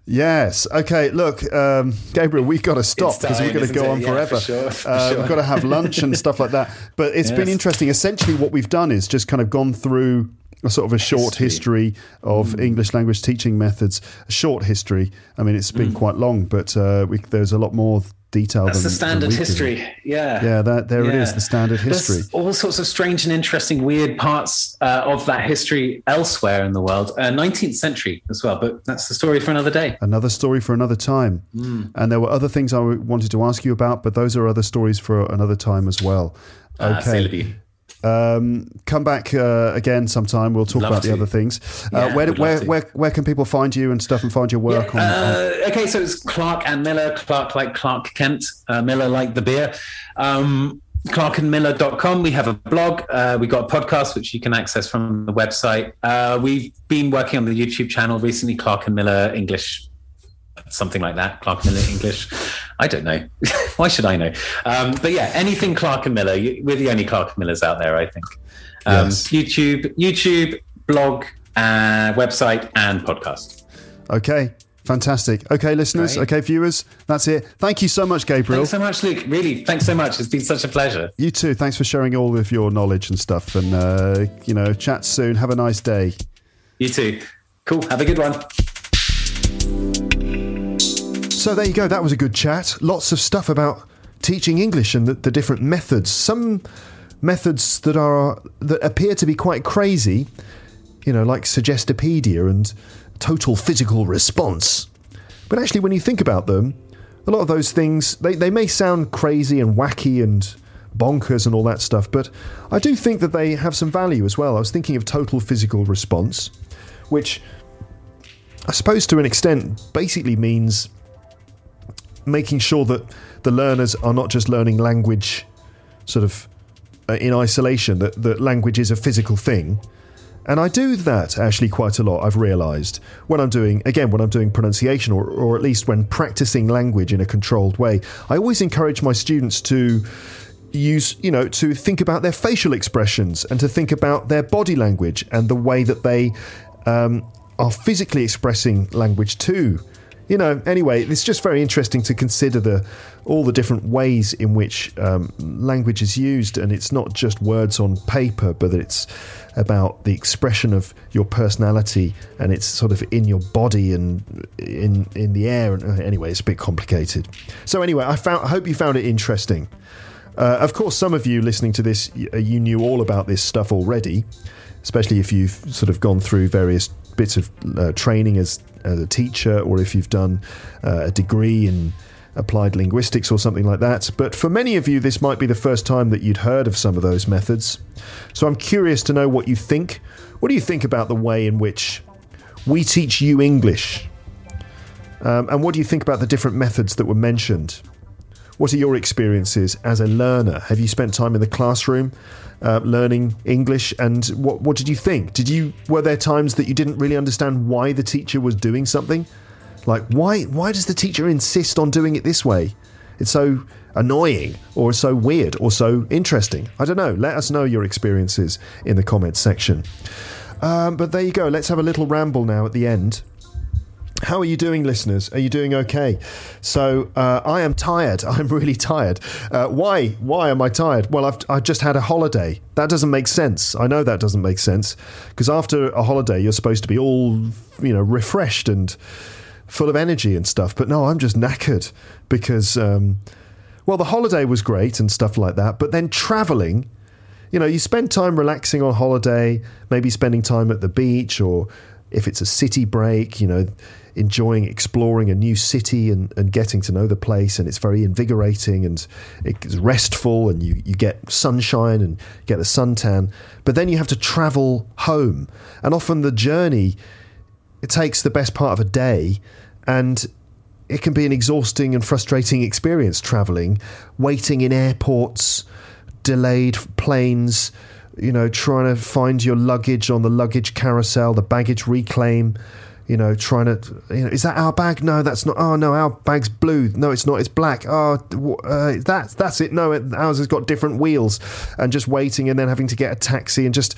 yes. Okay. Look, um, Gabriel, we've got to stop because we're going to go it? on Yeah, forever. for sure, for uh, sure. We've got to have lunch and stuff like that. [laughs] But it's been interesting. Essentially, what we've done is just kind of gone through. A sort of a short history, of Mm. English language teaching methods. A short history. I mean, it's been quite long, but uh, we, there's a lot more detail. That's than, the standard history. Yeah. Yeah, that there it is. The standard history. There's all sorts of strange and interesting, weird parts uh, of that history elsewhere in the world. Uh, 19th century as well, but that's the story for another day. Another story for another time. Mm. And there were other things I wanted to ask you about, but those are other stories for another time as well. Ah, Okay. vie. Um, come back uh, again sometime. We'll talk Love about the other things. Uh, Yeah, where, where, where, where can people find you and stuff and find your work on? on- Uh, okay, so it's Clark and Miller, Clark like Clark Kent, uh, Miller like the beer. Um, clarkandmiller.com. We have a blog. Uh, we've got a podcast, which you can access from the website. Uh, we've been working on the YouTube channel recently, Clark and Miller English, something like that. Clark Miller English. I don't know. [laughs] Why should I know? Um, but yeah, anything Clark and Miller. You- We're the only Clark and Millers out there, I think. Um, Yes. YouTube, YouTube, blog, uh, website, and podcast. okay. Fantastic. Okay, listeners. Great. Okay, viewers. That's it. Thank you so much, Gabriel. Thanks so much, Luke. Really, thanks so much. It's been such a pleasure. You too. Thanks for sharing all of your knowledge and stuff. And, uh, you know, chat soon. Have a nice day. You too. Cool. Have a good one. So there you go. That was a good chat. Lots of stuff about teaching English and the, the different methods. Some methods that are that appear to be quite crazy, you know, like Suggestopedia and total physical response. But actually, when you think about them, a lot of those things they, they may sound crazy and wacky and bonkers and all that stuff, but I do think that they have some value as well. I was thinking of total physical response, which I suppose to an extent basically means making sure that the learners are not just learning language sort of uh, in isolation, that, that language is a physical thing. And I do that actually quite a lot, I've realised, when I'm doing, again, when I'm doing pronunciation or, or at least when practicing language in a controlled way. I always encourage my students to use, you know, to think about their facial expressions and to think about their body language and the way that they um, are physically expressing language too you know, anyway, it's just very interesting to consider the all the different ways in which um, language is used, and it's not just words on paper, but it's about the expression of your personality, and it's sort of in your body and in in the air. And uh, anyway, it's a bit complicated. So anyway, I found I hope you found it interesting. Uh, of course, some of you listening to this, you knew all about this stuff already, especially if you've sort of gone through various bits of uh, training as as a teacher or if you've done uh, a degree in applied linguistics or something like that. But for many of you, this might be the first time that you'd heard of some of those methods. So I'm curious to know what you think. What do you think about the way in which we teach you English? Um, and what do you think about the different methods that were mentioned? What are your experiences as a learner? Have you spent time in the classroom uh, learning English, and what what did you think? Did you were there times that you didn't really understand why the teacher was doing something? Like why why does the teacher insist on doing it this way? It's so annoying or so weird or so interesting. I don't know. Let us know your experiences in the comments section. Um, but there you go. Let's have a little ramble now at the end. How are you doing, listeners? Are you doing okay? So uh, I am tired. [laughs] I'm really tired. Uh, why? Why am I tired? Well, I've I just had a holiday. That doesn't make sense. I know that doesn't make sense because after a holiday, you're supposed to be all you know refreshed and full of energy and stuff. But no, I'm just knackered because um, well, the holiday was great and stuff like that. But then traveling. You know, you spend time relaxing on holiday, maybe spending time at the beach, or if it's a city break, you know, enjoying exploring a new city and, and getting to know the place. And it's very invigorating and it's restful, and you, you get sunshine and get a suntan. But then you have to travel home. And often the journey, it takes the best part of a day. And it can be an exhausting and frustrating experience traveling, waiting in airports, delayed planes, you know, trying to find your luggage on the luggage carousel, the baggage reclaim, you know, trying to, you know, is that our bag? No, that's not. Oh no, our bag's blue. No, it's not. It's black. Oh, uh, that's that's it. No, it, ours has got different wheels, and just waiting and then having to get a taxi and just.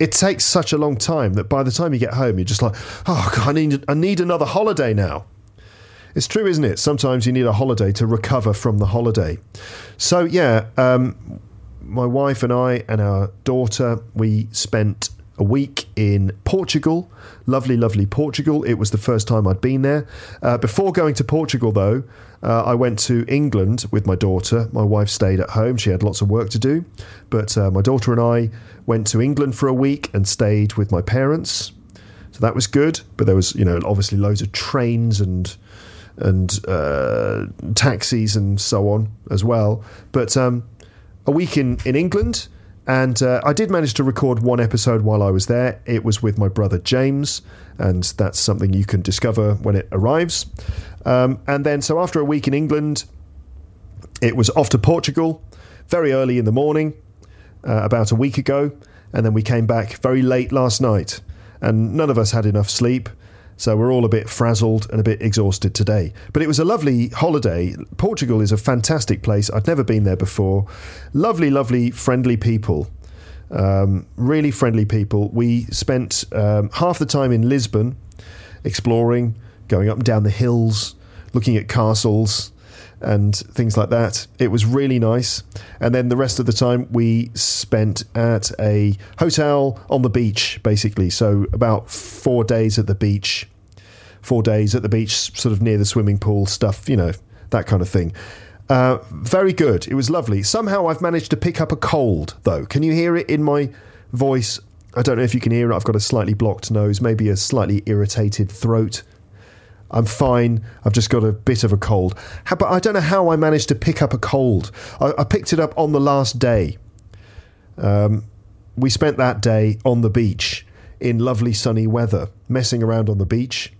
It takes such a long time that by the time you get home, you're just like, oh God, I need I need another holiday now. It's true, isn't it? Sometimes you need a holiday to recover from the holiday. So yeah, um, my wife and I and our daughter, we spent a week in Portugal. Lovely, lovely Portugal. It was the first time I'd been there. Uh, before going to Portugal, though, uh, I went to England with my daughter. My wife stayed at home. She had lots of work to do. But uh, my daughter and I went to England for a week and stayed with my parents. So that was good. But there was, you know, obviously loads of trains and and uh, taxis and so on as well. But um, a week in, in England and uh, I did manage to record one episode while I was there. It was with my brother James, and that's something you can discover when it arrives. Um, and then, so after a week in England, it was off to Portugal very early in the morning, uh, about a week ago. And then we came back very late last night, and none of us had enough sleep. So we're all a bit frazzled and a bit exhausted today. But it was a lovely holiday. Portugal is a fantastic place. I'd never been there before. Lovely, lovely, friendly people. Um, really friendly people. We spent um, half the time in Lisbon exploring, going up and down the hills, looking at castles and things like that. It was really nice. And then the rest of the time we spent at a hotel on the beach, basically. So about four days at the beach, four days at the beach, sort of near the swimming pool stuff, you know, that kind of thing. Uh, very good. It was lovely. Somehow I've managed to pick up a cold, though. Can you hear it in my voice? I don't know if you can hear it. I've got a slightly blocked nose, maybe a slightly irritated throat. I'm fine. I've just got a bit of a cold. How, but I don't know how I managed to pick up a cold. I, I picked it up on the last day. Um, we spent that day on the beach in lovely sunny weather, messing around on the beach.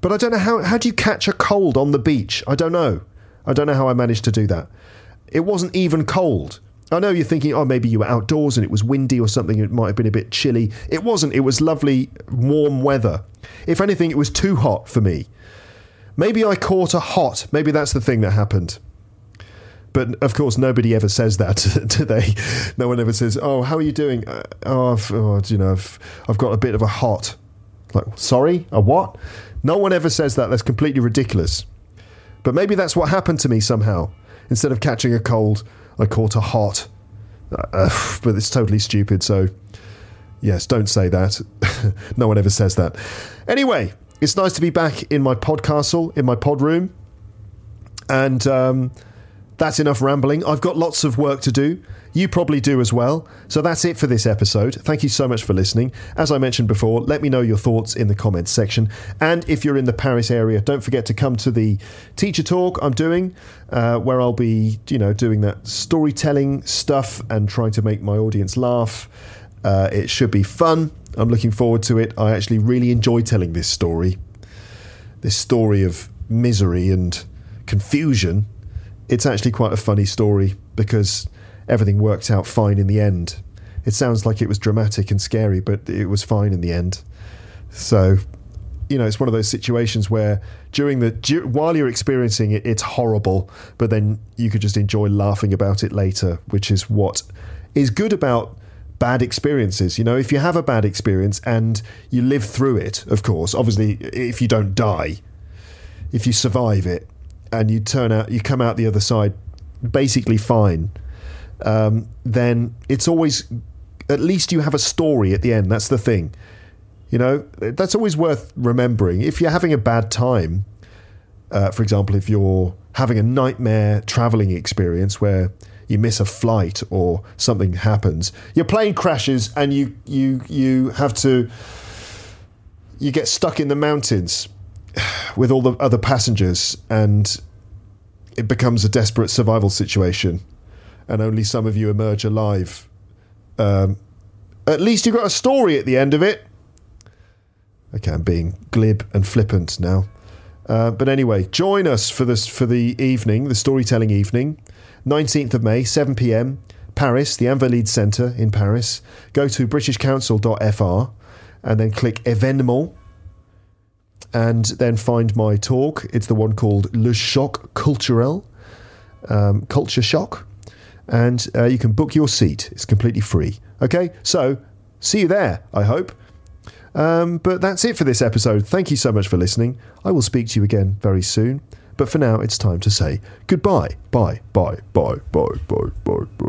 But I don't know how. How do you catch a cold on the beach? I don't know. I don't know how I managed to do that. It wasn't even cold. I know you're thinking, oh, maybe you were outdoors and it was windy or something. It might have been a bit chilly. It wasn't. It was lovely, warm weather. If anything, it was too hot for me. Maybe I caught a hot. Maybe that's the thing that happened. But of course, nobody ever says that, [laughs] do they? No one ever says, "Oh, how are you doing?" Uh, oh, I've, oh, you know, I've, I've got a bit of a hot. Like, sorry, a what? No one ever says that. That's completely ridiculous. But maybe that's what happened to me somehow. Instead of catching a cold, I caught a hot. Uh, [sighs] but it's totally stupid. So, yes, don't say that. [laughs] no one ever says that. Anyway, it's nice to be back in my podcastle, in my pod room. And um, that's enough rambling. I've got lots of work to do. You probably do as well. So that's it for this episode. Thank you so much for listening. As I mentioned before, let me know your thoughts in the comments section. And if you're in the Paris area, don't forget to come to the teacher talk I'm doing, uh, where I'll be, you know, doing that storytelling stuff and trying to make my audience laugh. Uh, it should be fun. I'm looking forward to it. I actually really enjoy telling this story. This story of misery and confusion. It's actually quite a funny story because everything worked out fine in the end. It sounds like it was dramatic and scary, but it was fine in the end. So, you know, it's one of those situations where during the while you're experiencing it, it's horrible, but then you could just enjoy laughing about it later, which is what is good about bad experiences. You know, if you have a bad experience and you live through it, of course, obviously, if you don't die, if you survive it and you turn out, you come out the other side basically fine um, then it's always at least you have a story at the end. That's the thing. You know, that's always worth remembering. If you're having a bad time, uh, for example, if you're having a nightmare traveling experience where you miss a flight or something happens, your plane crashes and you you you have to you get stuck in the mountains with all the other passengers and it becomes a desperate survival situation and only some of you emerge alive. Um, at least you've got a story at the end of it. Okay, I'm being glib and flippant now. Uh, but anyway, join us for this for the evening, the storytelling evening, 19th of May, 7 p.m. Paris, the Invalides Centre in Paris. Go to britishcouncil.fr and then click événement and then find my talk. It's the one called Le Choc Culturel, um, Culture Shock and uh, you can book your seat. It's completely free. Okay, so see you there, I hope. Um, but that's it for this episode. Thank you so much for listening. I will speak to you again very soon. But for now, it's time to say goodbye. Bye, bye, bye, bye, bye, bye, bye.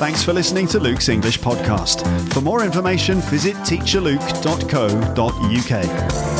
Thanks for listening to Luke's English podcast. For more information, visit teacherluke.co.uk.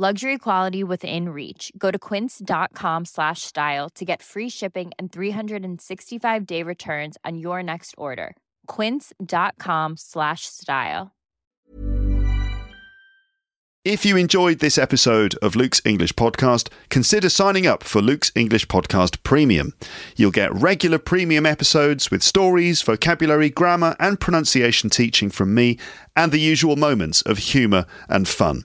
Luxury quality within reach. Go to quince.com slash style to get free shipping and 365 day returns on your next order. Quince.com slash style. If you enjoyed this episode of Luke's English Podcast, consider signing up for Luke's English Podcast Premium. You'll get regular premium episodes with stories, vocabulary, grammar, and pronunciation teaching from me, and the usual moments of humour and fun.